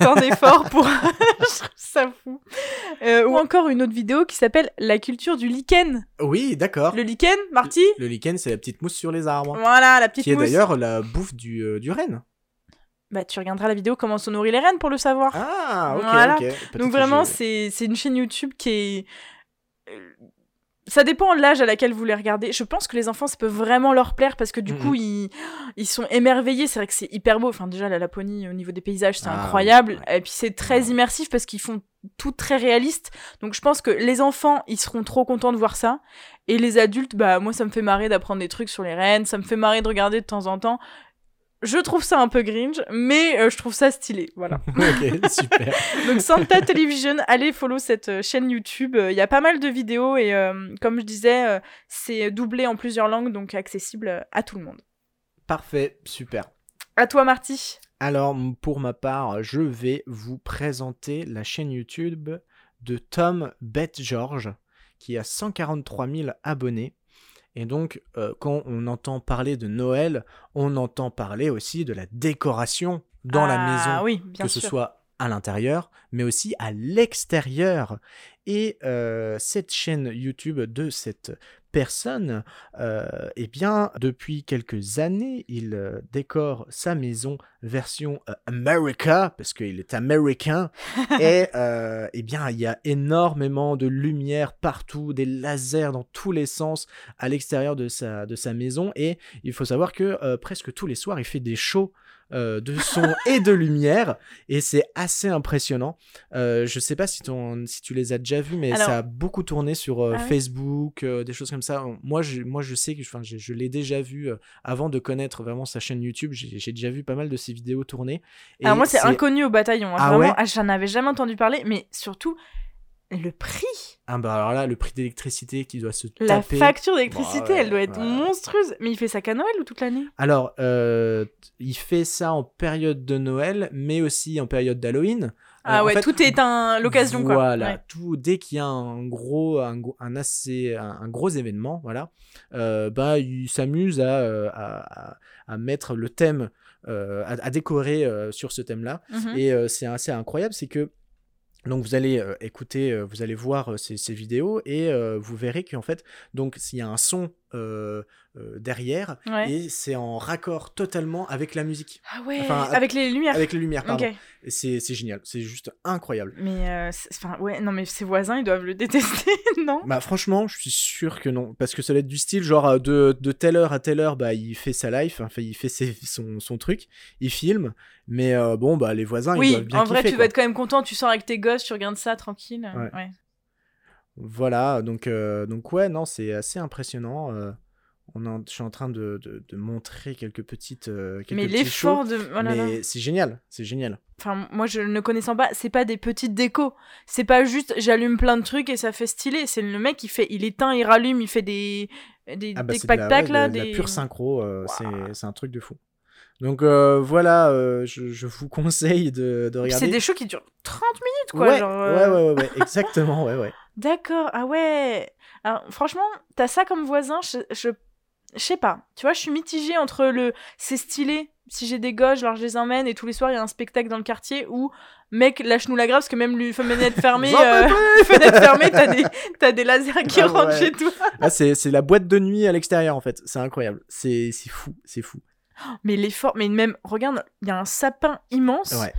tant d'efforts [LAUGHS] pour... [LAUGHS] je trouve ça fou. Euh, ou encore une autre vidéo qui s'appelle La culture du lichen. Oui, d'accord. Le lichen, Marty Le lichen, c'est la petite mousse sur les arbres. Voilà, la petite Qui est mousse. d'ailleurs la bouffe du, euh, du renne. Bah, tu regarderas la vidéo Comment sont nourries les rennes pour le savoir. Ah, ok, Voilà. ok. Donc vraiment, c'est une chaîne YouTube qui est... Ça dépend de l'âge à laquelle vous les regardez. Je pense que les enfants, ça peut vraiment leur plaire parce que du coup, ils, ils sont émerveillés. C'est vrai que c'est hyper beau. Enfin, déjà, la Laponie, au niveau des paysages, c'est Ah, incroyable. oui, Et puis, c'est très immersif parce qu'ils font tout très réaliste. Donc, je pense que les enfants, ils seront trop contents de voir ça. Et les adultes, bah, moi, ça me fait marrer d'apprendre des trucs sur les rennes. Ça me fait marrer de regarder de temps en temps. Je trouve ça un peu gringe, mais euh, je trouve ça stylé. Voilà. [LAUGHS] ok, super. [LAUGHS] Donc Santa Television, allez follow cette euh, chaîne YouTube. Euh, Il y a pas mal de vidéos et comme je disais, c'est doublé en plusieurs langues, donc accessible à tout le monde. Parfait, super. À toi Marty. Alors, pour ma part, je vais vous présenter la chaîne YouTube de Tom Beth George, qui a 143 000 abonnés. Et donc, euh, quand on entend parler de Noël, on entend parler aussi de la décoration dans la Ah, maison, oui, bien que ce soit à l'intérieur, mais aussi à l'extérieur. Et euh, cette chaîne YouTube de cette personne, euh, eh bien, depuis quelques années, il euh, décore sa maison version euh, America, parce qu'il est américain. et [LAUGHS] eh bien, il y a énormément de lumière partout, des lasers dans tous les sens à l'extérieur de sa, de sa maison. Et il faut savoir que presque tous les soirs, il fait des shows euh, de son [LAUGHS] et de lumière. Et c'est assez impressionnant. Euh, je sais pas si, ton, si tu les as déjà vus, mais Alors- ça a beaucoup tourné sur euh, Ah Facebook, des choses comme ça. Moi, je, moi, je sais que je, je l'ai déjà vu avant de connaître vraiment sa chaîne YouTube. J'ai déjà vu pas mal de ses vidéos tourner. Et Alors moi c'est inconnu au bataillon. hein. Ah Vraiment, ouais? ah, j'en avais jamais entendu parler, mais surtout le prix, Ah bah alors là, le prix d'électricité qui doit se la taper. facture d'électricité, Ouais, elle doit être ouais. monstrueuse. Mais il fait ça qu'à Noël ou toute l'année? Alors, euh, il fait ça en période de Noël, mais aussi en période d'Halloween. Ah Euh, en ouais, fait, tout est un l'occasion quoi. Voilà, Ouais. tout dès qu'il y a un gros, un, assez, un, un gros événement, voilà, euh, bah il s'amuse à, euh, à, à- à mettre le thème, à, à décorer sur ce thème-là. Mhm. Et c'est assez incroyable, c'est que donc vous allez euh, écouter, euh, vous allez voir euh, ces, ces vidéos et vous verrez qu'en fait, donc s'il y a un son euh, euh, derrière Ouais. et c'est en raccord totalement avec la musique, Ah ouais, enfin, avec les lumières. avec les lumières, pardon. C'est c'est génial, c'est juste incroyable. Mais euh, enfin ouais, non mais ses voisins ils doivent le [LAUGHS] détester, non? Bah franchement, je suis sûr que non, parce que ça va être du style genre de, de telle heure à telle heure, bah il fait sa life, enfin il fait ses- son, son truc, il filme, mais bon bah les voisins ils Oui, doivent bien en vrai, kiffer, tu quoi. vas être quand même content. Tu sors avec tes gosses, tu regardes ça tranquille. Ouais. Ouais. Voilà, donc, euh, donc ouais, non, c'est assez impressionnant. euh, on en- je suis en train de, de- de montrer quelques petites. euh, quelques Mais l'effort de. oh là là. mais c'est génial, c'est génial. Enfin, moi, je ne connaissant pas, c'est pas des petites décos. C'est pas juste j'allume plein de trucs et ça fait stylé. C'est le mec qui fait. Il éteint, il rallume, il fait des. des, Ah bah des de la, ouais, là, de la des pure synchro, euh, c'est- un truc de fou. Donc euh, voilà, euh, je, je vous conseille de, de regarder. C'est des shows qui durent 30 minutes quoi. ouais, genre, ouais, ouais, ouais, ouais, exactement, ouais, ouais. D'accord, ah ouais. Alors, franchement, t'as ça comme voisin, je, je, je sais pas. Tu vois, je suis mitigée entre le c'est stylé, si j'ai des gosses, alors je les emmène et tous les soirs il y a un spectacle dans le quartier où, mec, lâche-nous la grave parce que même lui, fenêtre fermée, euh, [LAUGHS] fenêtre fermée, t'as des, t'as des lasers qui Ah rentrent ouais. chez toi. [LAUGHS] Là, c'est c'est la boîte de nuit à l'extérieur en fait. C'est incroyable. C'est c'est fou, c'est fou. Mais l'effort, mais même, regarde, il y a un sapin immense, Ouais.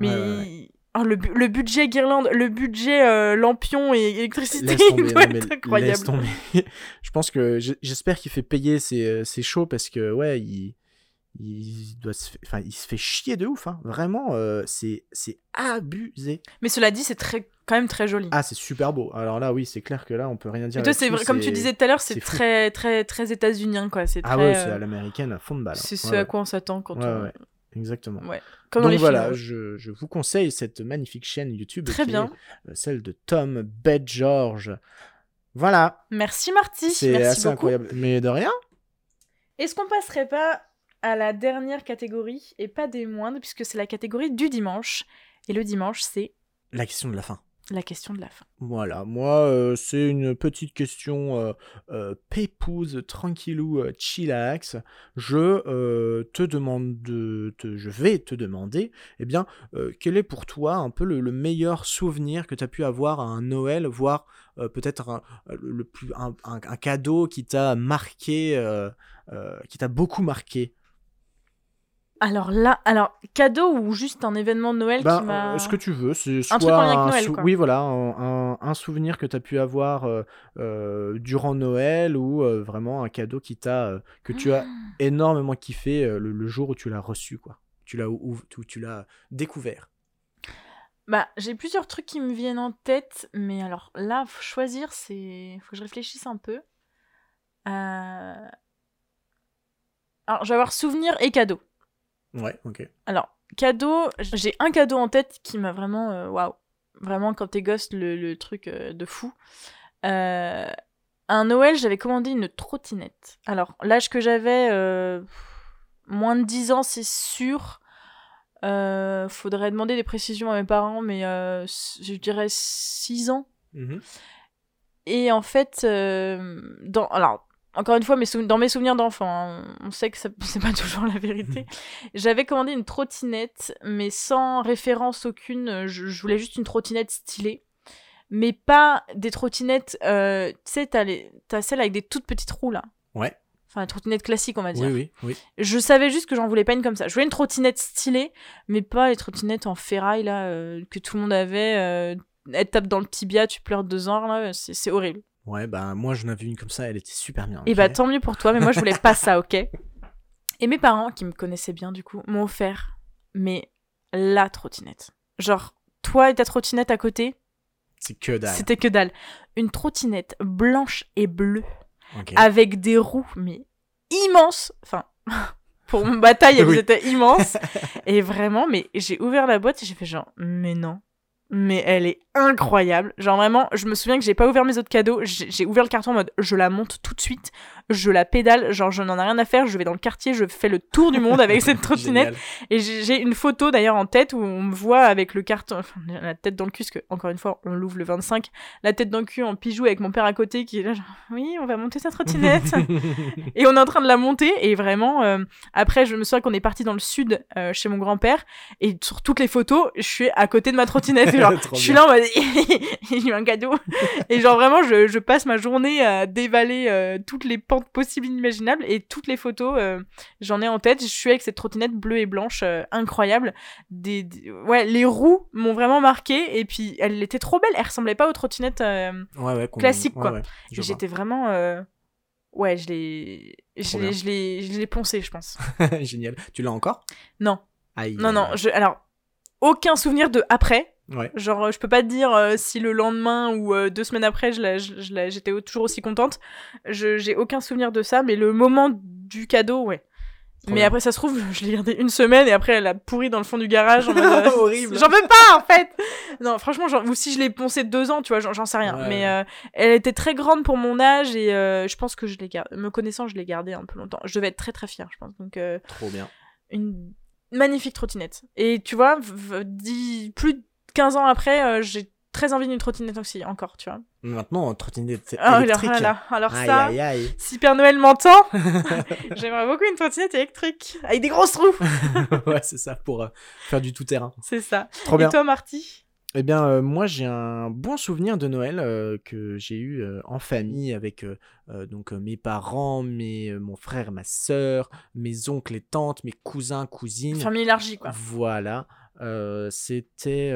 mais. Ouais, ouais, ouais. Oh, le, bu- le budget guirlande, le budget euh, lampion et électricité tomber, doit non, être incroyable. [LAUGHS] je pense que j'espère qu'il fait payer ses, euh, ses shows parce que ouais, il, il doit se, enfin, il se fait chier de ouf. Hein. Vraiment, euh, c'est c'est abusé. Mais cela dit, c'est très, quand même très joli. Ah, c'est super beau. Alors là, oui, c'est clair que là, on peut rien dire. Et toi, c'est comme tu disais tout à l'heure, c'est c'est très, très, très états-unien, quoi. C'est Ah très, ouais, c'est euh, à l'américaine à fond de balle. c'est hein. ce Ouais, à quoi on s'attend quand Ouais, on. Exactement. Ouais. Comme dans Donc les voilà, je, je vous conseille cette magnifique chaîne YouTube. Très qui bien. est, euh, celle de Tom Bedgeorge. Voilà, Merci Marty. c'est assez beaucoup. incroyable. Mais de rien. Est-ce qu'on passerait pas à la dernière catégorie et pas des moindres puisque c'est la catégorie du dimanche et le dimanche c'est La question de la fin. La question de la fin. Voilà, moi, euh, c'est une petite question euh, euh, pépouse, tranquillou, euh, chillax. Je euh, te demande de, te- je vais te demander, eh bien, quel est pour toi un peu le, le meilleur souvenir que tu as pu avoir à un Noël, voire peut-être un, un, cadeau qui t'a marqué, qui t'a beaucoup marqué? Alors là, alors cadeau ou juste un événement de Noël Ben, qui m'a. euh, ce que tu veux, c'est Un soit truc en lien avec un Noël, quoi. oui voilà, un, un- un souvenir que tu as pu avoir euh, euh, durant Noël ou euh, vraiment un cadeau qui t'a que tu as énormément kiffé le, le jour où tu l'as reçu quoi. Tu l'as ou, tu l'as découvert. Bah, j'ai plusieurs trucs qui me viennent en tête, mais alors là, faut choisir, c'est. Faut que je réfléchisse un peu. Alors, je vais avoir souvenir et cadeau. Ouais, OK. Alors, cadeau, j'ai un cadeau en tête qui m'a vraiment. euh, Waouh! Vraiment, quand t'es gosse, le, le truc euh, de fou. Euh, Un Noël, j'avais commandé une trottinette. Alors, l'âge que j'avais, euh, moins de 10 ans, c'est sûr. Euh, faudrait demander des précisions à mes parents, mais euh, je dirais 6 ans. Mhm. Et en fait, dans, alors, encore une fois, mes dans mes souvenirs d'enfant, hein, on sait que [LAUGHS] c'est pas toujours la vérité. [LAUGHS] J'avais commandé une trottinette, mais sans référence aucune. Je, je voulais juste une trottinette stylée. Mais pas des trottinettes. euh, tu sais, t'as, celle avec des toutes petites roues là. Ouais. Enfin, la trottinette classique, on va dire. Oui oui, oui. Je savais juste que j'en voulais pas une comme ça. Je voulais une trottinette stylée, mais pas les trottinettes en ferraille là euh, que tout le monde avait. Euh, elle tape dans le tibia, tu pleures deux ans là, c'est horrible. Ouais, bah moi j'en avais une comme ça, elle était super bien. Et ok bah tant mieux pour toi, mais moi je voulais pas ça, ok Et mes parents, qui me connaissaient bien du coup, m'ont offert, mais la trottinette. Genre, toi et ta trottinette à côté, c'est que dalle. c'était que dalle. Une trottinette blanche et bleue, avec des roues, mais immenses. Enfin, [LAUGHS] pour mon bataille, elles Oui. étaient immenses. [LAUGHS] et vraiment, mais j'ai ouvert la boîte et j'ai fait genre, mais non. Mais elle est incroyable. Genre vraiment, je me souviens que j'ai pas ouvert mes autres cadeaux. J'ai ouvert le carton en mode je la monte tout de suite. Je la pédale. Genre je n'en ai rien à faire. Je vais dans le quartier. Je fais le tour du monde avec [LAUGHS] cette trottinette. Et j'ai une photo d'ailleurs en tête où on me voit avec le carton, enfin, la tête dans le cul, parce que encore une fois, on l'ouvre le 25, la tête dans le cul en pigeou avec mon père à côté qui est là, genre, oui, on va monter sa trottinette. [LAUGHS] et on est en train de la monter, et vraiment, euh, après, je me souviens qu'on est parti dans le sud euh, chez mon grand-père, et sur toutes les photos, je suis à côté de ma trottinette. [LAUGHS] je suis là mode, il y a un cadeau. et genre vraiment, je, je passe ma journée à dévaler euh, toutes les pentes possibles et inimaginables, et toutes les photos, euh, j'en ai en tête. Je suis avec cette trottinette bleue et blanche euh, incroyable. Des, des- ouais, les roues m'ont vraiment marqué et puis elle était trop belle. Elle ressemblait pas aux trottinettes. euh, Ouais, ouais, qu'on- Classique, ouais, quoi. ouais. J'étais vraiment. Ouais, je l'ai. Je l'ai, je l'ai, je l'ai poncé, je pense. [LAUGHS] Génial. Tu l'as encore? Non, Aïe. non, non. Je... Alors, aucun souvenir de après. Ouais. Genre, euh, je peux pas te dire euh, si le lendemain ou euh, deux semaines après, je la- je- je la- j'étais toujours aussi contente. Je, j'ai aucun souvenir de ça, mais le moment du cadeau, ouais. Mais bien. après, ça se trouve, [LAUGHS] je l'ai gardée une semaine et après, elle a pourri dans le fond du garage. [LAUGHS] euh, Horrible. J'en veux pas, en fait. Non, franchement, genre, ou si je l'ai poncée deux ans, tu vois, j'en sais rien. Ouais, Mais elle était très grande pour mon âge et je pense que je l'ai gardée. Me connaissant, je l'ai gardée un peu longtemps. Je devais être très très fière, je pense. Donc, Trop bien. une magnifique trottinette. Et tu vois, dix- plus de 15 ans après, euh, j'ai très envie d'une trottinette aussi, encore, tu vois. Maintenant, trottinette Ah, alors, électrique. voilà. alors aïe, ça, aïe, aïe. si Père Noël m'entend, [LAUGHS] j'aimerais beaucoup une trottinette électrique avec des grosses roues. [LAUGHS] ouais, c'est ça, pour euh, faire du tout-terrain. C'est ça. Trop bien. Et toi, Marty? Eh bien, euh, moi, j'ai un bon souvenir de Noël euh, que j'ai eu en famille avec donc mes parents, mes, mon frère, ma sœur, mes oncles et tantes, mes cousins, cousines. Famille élargie, quoi. Voilà. C'était.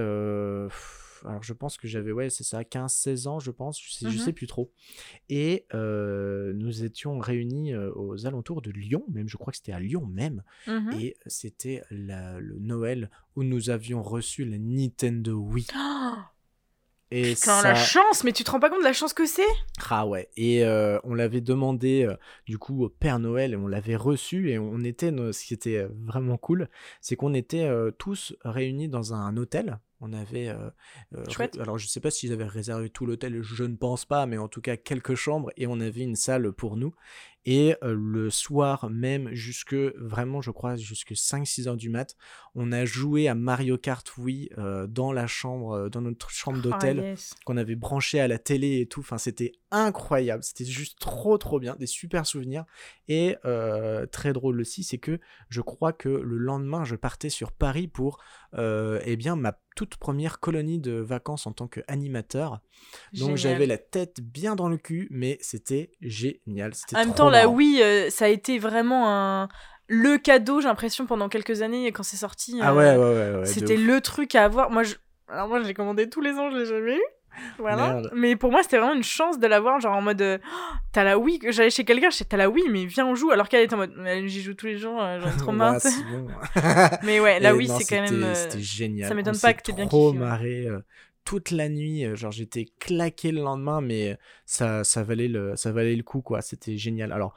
alors, je pense que j'avais, ouais, c'est ça, 15-16 ans, je pense, je sais, je Mhm. sais plus trop. Et nous étions réunis aux alentours de Lyon, même, je crois que c'était à Lyon même. Mhm. Et c'était le Noël où nous avions reçu la Nintendo Wii. Oh, Et putain, ça... la chance, mais tu te rends pas compte de la chance que c'est? Ah ouais. Et euh, on l'avait demandé euh, du coup au Père Noël et on l'avait reçu et on était, ce qui était euh, vraiment cool, c'est qu'on était euh, tous réunis dans un hôtel. On avait, Chouette. alors je sais pas s'ils avaient réservé tout l'hôtel, je ne pense pas, mais en tout cas quelques chambres et on avait une salle pour nous. Et euh, le soir même, jusque vraiment, je crois, jusque 5-6 heures du mat, on a joué à Mario Kart Wii euh, dans la chambre, dans notre chambre d'hôtel Ah, yes. qu'on avait branché à la télé et tout. Enfin, c'était incroyable. C'était juste trop, trop bien. Des super souvenirs. Et euh, très drôle aussi, c'est que je crois que le lendemain, je partais sur Paris pour eh bien, ma toute première colonie de vacances en tant qu'animateur. Donc, j'avais la tête bien dans le cul, mais c'était génial. En même temps, marrant. Wii, euh, ça a été vraiment un... le cadeau, j'ai l'impression, pendant quelques années, quand c'est sorti. Ah euh, ouais, ouais, ouais. ouais, de C'était le truc à avoir. Moi, je... Alors moi, j'ai commandé tous les ans, je l'ai jamais eu. Voilà. Merde. Mais pour moi, c'était vraiment une chance de l'avoir, genre en mode, euh, Oh, [GASPS] t'as la Wii, que j'allais chez quelqu'un, je sais, t'as la Wii, mais viens on joue, alors qu'elle était en mode, j'y joue tous les jours, euh, j'en ai [LAUGHS] trop marre. Ouais, bon. [LAUGHS] mais ouais, la Et Wii, c'est quand même. euh, C'était génial. ça m'étonne On pas que t'aies bien trop kiffé, ouais. marré euh, toute la nuit. euh, Genre, j'étais claqué le lendemain, mais ça, ça, valait le, ça valait le coup, quoi. C'était génial. Alors,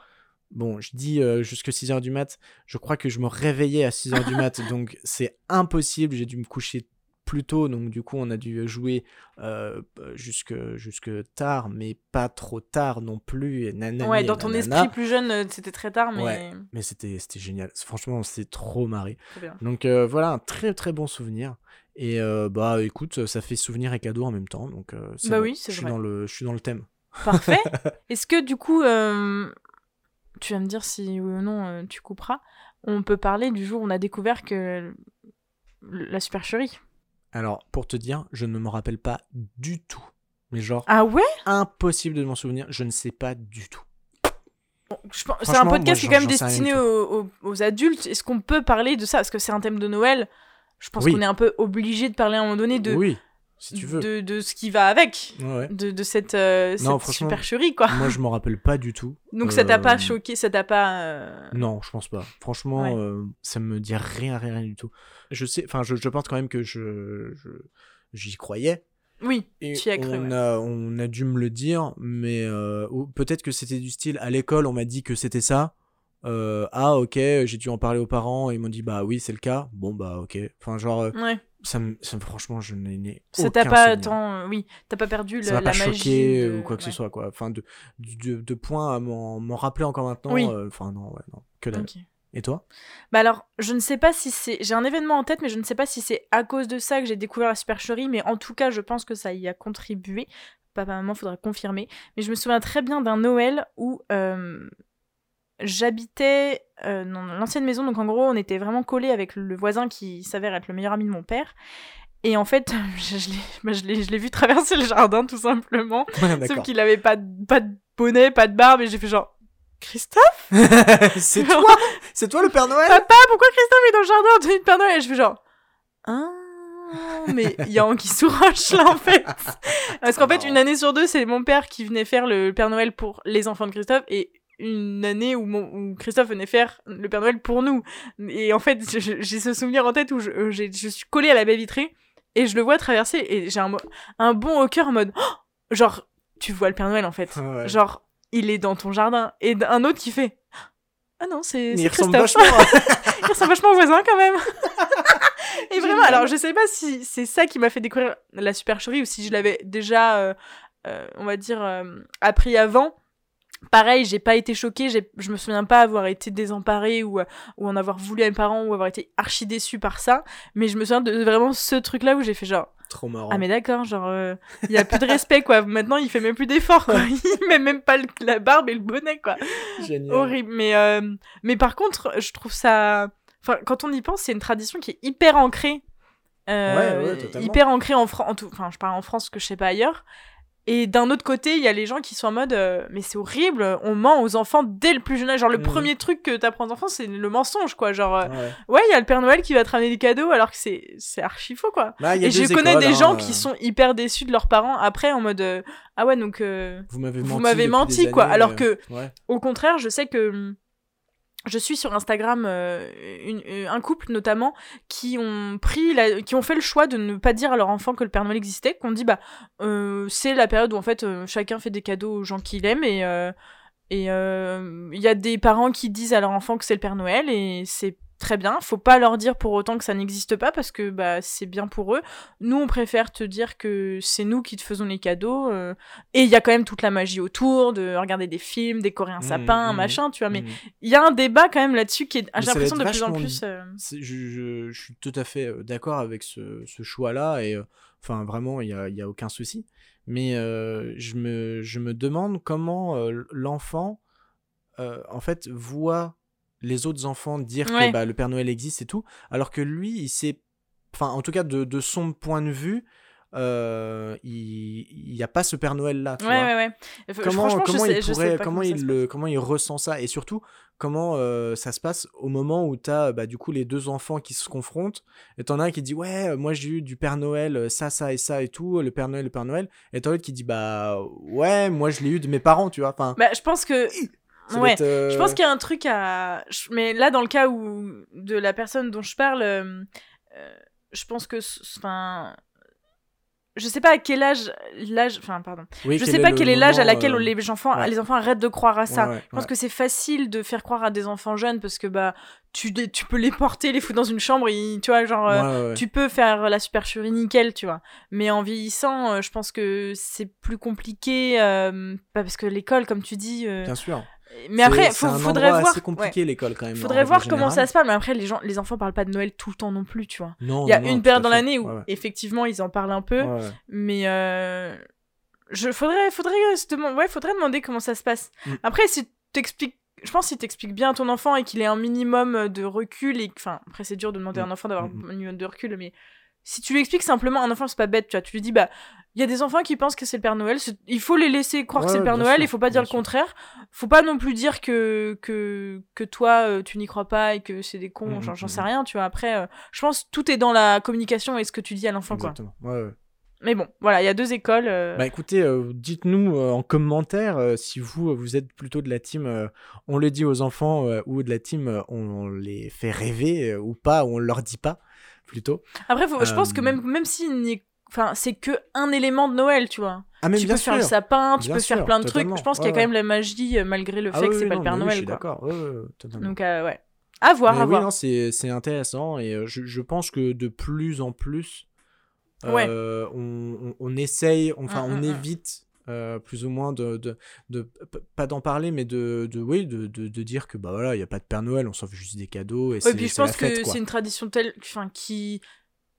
bon, je dis euh, jusque 6h du mat. Je crois que je me réveillais à 6h du mat, [LAUGHS] donc c'est impossible. J'ai dû me coucher plus tôt, donc du coup, on a dû jouer euh, jusque, jusque tard, mais pas trop tard non plus. Et nanani Ouais, et dans ton esprit plus jeune, c'était très tard, mais. Ouais. Mais c'était génial. Franchement, on s'est trop marré. Donc euh, voilà, un très très bon souvenir. Et euh, bah écoute, ça fait souvenir et cadeau en même temps. Donc Bah bon. oui, c'est je suis vrai. dans le je suis dans le thème. Parfait. [LAUGHS] Est-ce que du coup, tu vas me dire si oui ou non tu couperas, on peut parler du jour où on a découvert que la supercherie. Alors pour te dire, je ne me rappelle pas du tout. Mais genre Ah ouais? impossible de m'en souvenir, je ne sais pas du tout. C'est un podcast qui est quand même destiné aux, aux- aux adultes. Est-ce qu'on peut parler de ça? Parce que c'est un thème de Noël. Je pense Oui. qu'on est un peu obligé de parler à un moment donné de, Oui, si tu veux. de, de ce qui va avec. Ouais, ouais. De, de cette, euh, Non, cette franchement, supercherie, quoi. Moi je m'en rappelle pas du tout. [LAUGHS] Donc ça t'a pas Euh, choqué, ça t'a pas... euh, Non, je pense pas. Franchement, Ouais. ça me dit rien, rien, rien du tout. Je sais, enfin, je, je pense quand même que je, j'y croyais. Oui, Et tu y as cru. on, a, on a dû me le dire, mais peut-être que c'était du style à l'école, on m'a dit que c'était ça. Euh, ah, ok, j'ai dû en parler aux parents, et ils m'ont dit, bah oui, c'est le cas. Bon, bah ok. Enfin, genre, euh, Ouais. Ça me, ça me- franchement, je n'ai Ça t'a pas tant... Oui, t'as pas perdu Ça la pas magie choqué de- ou quoi que ce soit, quoi. Enfin, de, de, de point à m'en m'en rappeler encore maintenant. Oui. euh, Enfin, non, ouais, non. Que dalle. Et toi? Bah alors, je ne sais pas si c'est. J'ai un événement en tête, mais je ne sais pas si c'est à cause de ça que j'ai découvert la supercherie, mais en tout cas, je pense que ça y a contribué. Papa, maman, faudra confirmer. Mais je me souviens très bien d'un Noël où euh, j'habitais euh, dans l'ancienne maison, donc en gros, on était vraiment collés avec le voisin qui s'avère être le meilleur ami de mon père. Et en fait, [LAUGHS] je, je l'ai- bah, je l'ai vu traverser le jardin tout simplement. [LAUGHS] Sauf qu'il avait pas de, pas de bonnet, pas de barbe, et j'ai fait genre. Christophe? [LAUGHS] C'est toi C'est toi le Père Noël? Papa, pourquoi Christophe est dans le jardin en tenue de Père Noël? Et je fais genre. Ah, mais il y a Anguille sous roche là en fait. Parce qu'en fait, une année sur deux, c'est mon père qui venait faire le Père Noël pour les enfants de Christophe et une année où, mon, où Christophe venait faire le Père Noël pour nous. Et en fait, j'ai ce souvenir en tête où je, euh, je suis collée à la baie vitrée et je le vois traverser et j'ai un, un bon au cœur en mode. Oh genre, tu vois le Père Noël en fait. Ouais. Genre, il est dans ton jardin. Et un autre qui fait Ah non, c'est il ressemble vachement. [LAUGHS] il ressemble vachement au voisin quand même. [LAUGHS] Et vraiment, alors je sais pas si c'est ça qui m'a fait découvrir la supercherie ou si je l'avais déjà, euh, euh, on va dire, euh, appris avant. Pareil, j'ai pas été choquée, je me souviens pas avoir été désemparée ou, euh, ou en avoir voulu à mes parents ou avoir été archi déçue par ça, mais je me souviens de vraiment ce truc-là où j'ai fait genre, Trop marrant. ah mais d'accord, genre, il y a plus de respect quoi, maintenant il fait même plus d'efforts quoi, [LAUGHS] il met même pas le- la barbe et le bonnet quoi Génial. horrible. Mais, euh, mais par contre, je trouve ça. Enfin, quand on y pense, c'est une tradition qui est hyper ancrée. Euh, Ouais, ouais, totalement. hyper ancrée en France. Enfin, je parle en France, que je sais pas ailleurs. Et d'un autre côté, il y a les gens qui sont en mode euh, mais c'est horrible, on ment aux enfants dès le plus jeune âge. Genre le Mhm. premier truc que t'apprends aux enfants, c'est le mensonge quoi. Genre euh, Ouais. ouais, il y a le Père Noël qui va te ramener des cadeaux alors que c'est c'est archi faux quoi. Bah, Et je connais écoles, des hein, gens euh, qui sont hyper déçus de leurs parents après en mode euh, ah ouais donc euh, Vous m'avez vous menti. quoi, années, alors euh, que- Ouais. au contraire, je sais que hum, je suis sur Instagram euh, euh, un couple notamment qui ont pris la- qui ont fait le choix de ne pas dire à leur enfant que le Père Noël existait, qu'on dit bah euh, c'est la période où en fait chacun fait des cadeaux aux gens qu'il aime et et il y a des parents qui disent à leur enfant que c'est le Père Noël et c'est très bien. Faut pas leur dire pour autant que ça n'existe pas parce que bah c'est bien pour eux. Nous on préfère te dire que c'est nous qui te faisons les cadeaux euh, et il y a quand même toute la magie autour de regarder des films, décorer un Mhm, sapin, mhm. machin, tu vois. Mais Mm. il y a un débat quand même là-dessus qui est j'ai l'impression de plus en plus. euh, Je, je- je suis tout à fait euh, d'accord avec ce, ce choix-là et euh, enfin vraiment il y a, y a aucun souci. Mais je, me, je me demande comment l'enfant en fait voit les autres enfants dire Ouais. que bah, le Père Noël existe et tout, alors que lui il sait, enfin en tout cas de, de son point de vue, euh, il n'y a pas ce Père Noël là. tu Ouais, vois. ouais, ouais. Comment, comment il sais pourrait, comment, il le, comment il ressent ça et surtout comment euh, ça se passe au moment où tu as bah, du coup les deux enfants qui se confrontent et t'en as un qui dit ouais euh, moi j'ai eu du Père Noël ça ça et ça et tout le Père Noël le Père Noël et t'as l'autre qui dit bah ouais moi je l'ai eu de mes parents tu vois enfin Bah, je pense que ça ouais. être, euh, Je pense qu'il y a un truc à. Mais là, dans le cas où de la personne dont je parle, euh, euh, je pense que. Enfin. Je sais pas à quel âge. l'âge Enfin, pardon. oui, Je sais pas quel est l'âge à laquelle euh, les, enfants, ouais. les enfants arrêtent de croire à ça. ouais, ouais, Je pense que c'est facile de faire croire à des enfants jeunes parce que bah tu, tu peux les porter, les foutre dans une chambre, et, tu vois, genre. tu peux faire la supercherie nickel, tu vois. Mais en vieillissant, je pense que c'est plus compliqué, parce que l'école, comme tu dis. bien sûr Mais après, faut, un faudrait voir. assez compliqué l'école quand même ouais. en Faudrait voir comment ça se passe. Mais après, les gens, les enfants parlent pas de Noël tout le temps non plus, tu vois. non Il y a non, une période dans l'année où Ouais, ouais. effectivement ils en parlent un peu, mais euh, je faudrait, faudrait se demander, ouais, faudrait demander comment ça se passe. Mm. Après, si t'expliques, je pense si t'expliques bien à ton enfant et qu'il ait un minimum de recul et, enfin, après c'est dur de demander à un Mm. enfant d'avoir mm. un minimum de recul, mais si tu lui expliques simplement, un enfant c'est pas bête, tu vois, tu lui dis bah il y a des enfants qui pensent que c'est le Père Noël, il faut les laisser croire que c'est le Père Noël, sûr, il faut pas dire le sûr. contraire, faut pas non plus dire que que que toi euh, tu n'y crois pas et que c'est des cons, mm, j'en mm, sais rien, tu vois. Après, euh, je pense que tout est dans la communication et ce que tu dis à l'enfant, quoi. Exactement. Ouais, ouais. Mais bon, voilà, il y a deux écoles. euh, Bah écoutez, euh, dites-nous euh, en commentaire si vous, vous êtes plutôt de la team on le dit aux enfants ou de la team euh, on les fait rêver ou pas, ou on leur dit pas plutôt. Après, faut- je pense que euh, même même si n'y- enfin c'est que un élément de Noël, tu vois. Ah tu peux sûr. faire le sapin, tu Bien peux faire plein de totalement. trucs. Je pense qu'il y a quand même la magie euh, malgré le Ah fait oui, que c'est pas non, le Père mais oui, je Noël, suis quoi. d'accord. Donc euh, ouais, à voir, Mais à oui, voir. c'est intéressant et je, je pense que de plus en plus, Ouais. euh, on, on, on essaye, enfin, Mm, on mm, mm. évite euh, plus ou moins de, de, de- pas d'en parler, mais de, de oui, de, de, dire que bah voilà, il y a pas de Père Noël, on s'en fait juste des cadeaux et Ouais, puis je pense fête, que c'est une tradition telle, enfin qui,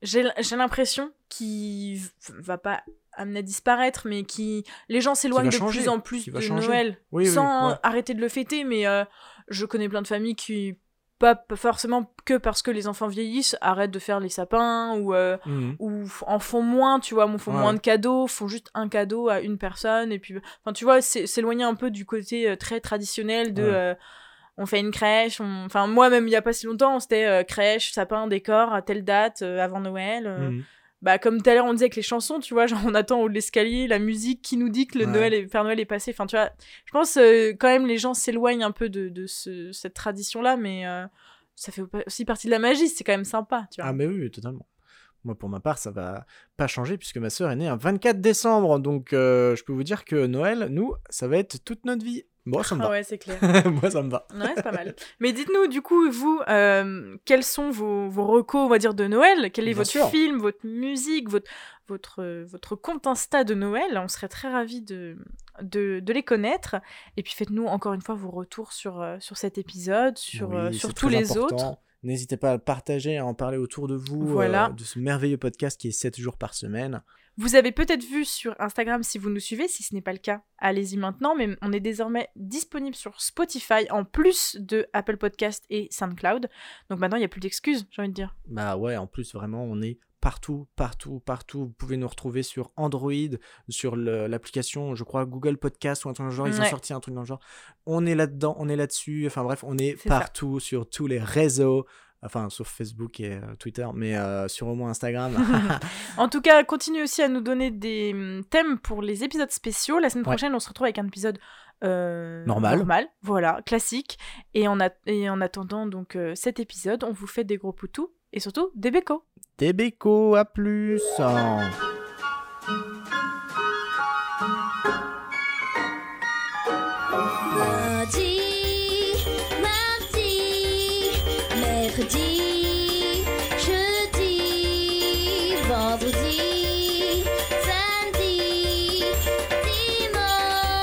j'ai l'impression qui va pas amener à disparaître, mais qui les gens s'éloignent de changer, plus en plus de changer. Noël Oui, oui, sans ouais. arrêter de le fêter. Mais euh, je connais plein de familles qui pas forcément que parce que les enfants vieillissent arrêtent de faire les sapins ou euh, Mhm. ou en font moins, tu vois, font Ouais. moins de cadeaux, font juste un cadeau à une personne, et puis, enfin, tu vois, s'éloigner un peu du côté euh, très traditionnel de, Ouais. euh, on fait une crèche, on- enfin, moi, même il y a pas si longtemps, c'était euh, crèche, sapin, décor, à telle date, avant Noël. Mhm. Bah, comme tout à l'heure, on disait avec les chansons, tu vois, genre, on attend au haut de l'escalier, la musique qui nous dit que le Ouais. Noël est, Père Noël est passé, enfin, tu vois, je pense, euh, quand même, les gens s'éloignent un peu de, de ce- cette tradition-là, mais euh, ça fait aussi partie de la magie, c'est quand même sympa, tu vois. Ah mais oui, oui, totalement. Moi, pour ma part, ça va pas changer puisque ma sœur est née un 24 décembre, donc euh, je peux vous dire que Noël, nous, ça va être toute notre vie. Bon, ça me Ah va. ouais, c'est clair. [LAUGHS] Moi, ça me va. Ouais, c'est pas mal. Mais dites-nous, du coup, vous, euh, quels sont vos, vos recos, on va dire, de Noël? Quel est Bien votre sûr. film, votre musique, votre, votre, votre compte Insta de Noël? On serait très ravis de, de, de les connaître. Et puis faites-nous encore une fois vos retours sur, euh, sur cet épisode, sur, Oui, euh, sur tous les important. autres. N'hésitez pas à le partager, à en parler autour de vous, Voilà. euh, de ce merveilleux podcast qui est 7 jours par semaine. Vous avez peut-être vu sur Instagram si vous nous suivez, si ce n'est pas le cas, allez-y maintenant, mais on est désormais disponible sur Spotify en plus de Apple Podcast et SoundCloud. Donc maintenant, il n'y a plus d'excuses, j'ai envie de dire. Bah ouais, en plus, vraiment, on est partout, partout, partout. Vous pouvez nous retrouver sur Android, sur l'application, je crois, Google Podcast ou un truc dans le genre. Ils ont sorti un truc dans le genre. On est là-dedans, on est là-dessus. Enfin bref, on est, ça. partout sur tous les réseaux. Enfin, sauf Facebook et euh, Twitter, mais euh, sur au moins Instagram. [LAUGHS] En tout cas, continuez aussi à nous donner des hum, thèmes pour les épisodes spéciaux. La semaine Ouais. prochaine, on se retrouve avec un épisode euh, Normal. normal, voilà, classique. Et a- et en attendant donc cet épisode, on vous fait des gros poutous et surtout des bécos. Des bécos, à plus. Lundi, mardi, mercredi, jeudi, vendredi, samedi, dimanche.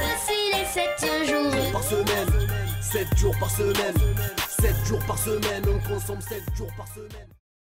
Voici les sept jours. Par semaine, 7 jours par semaine, 7 jours par semaine, on consomme 7 jours par semaine.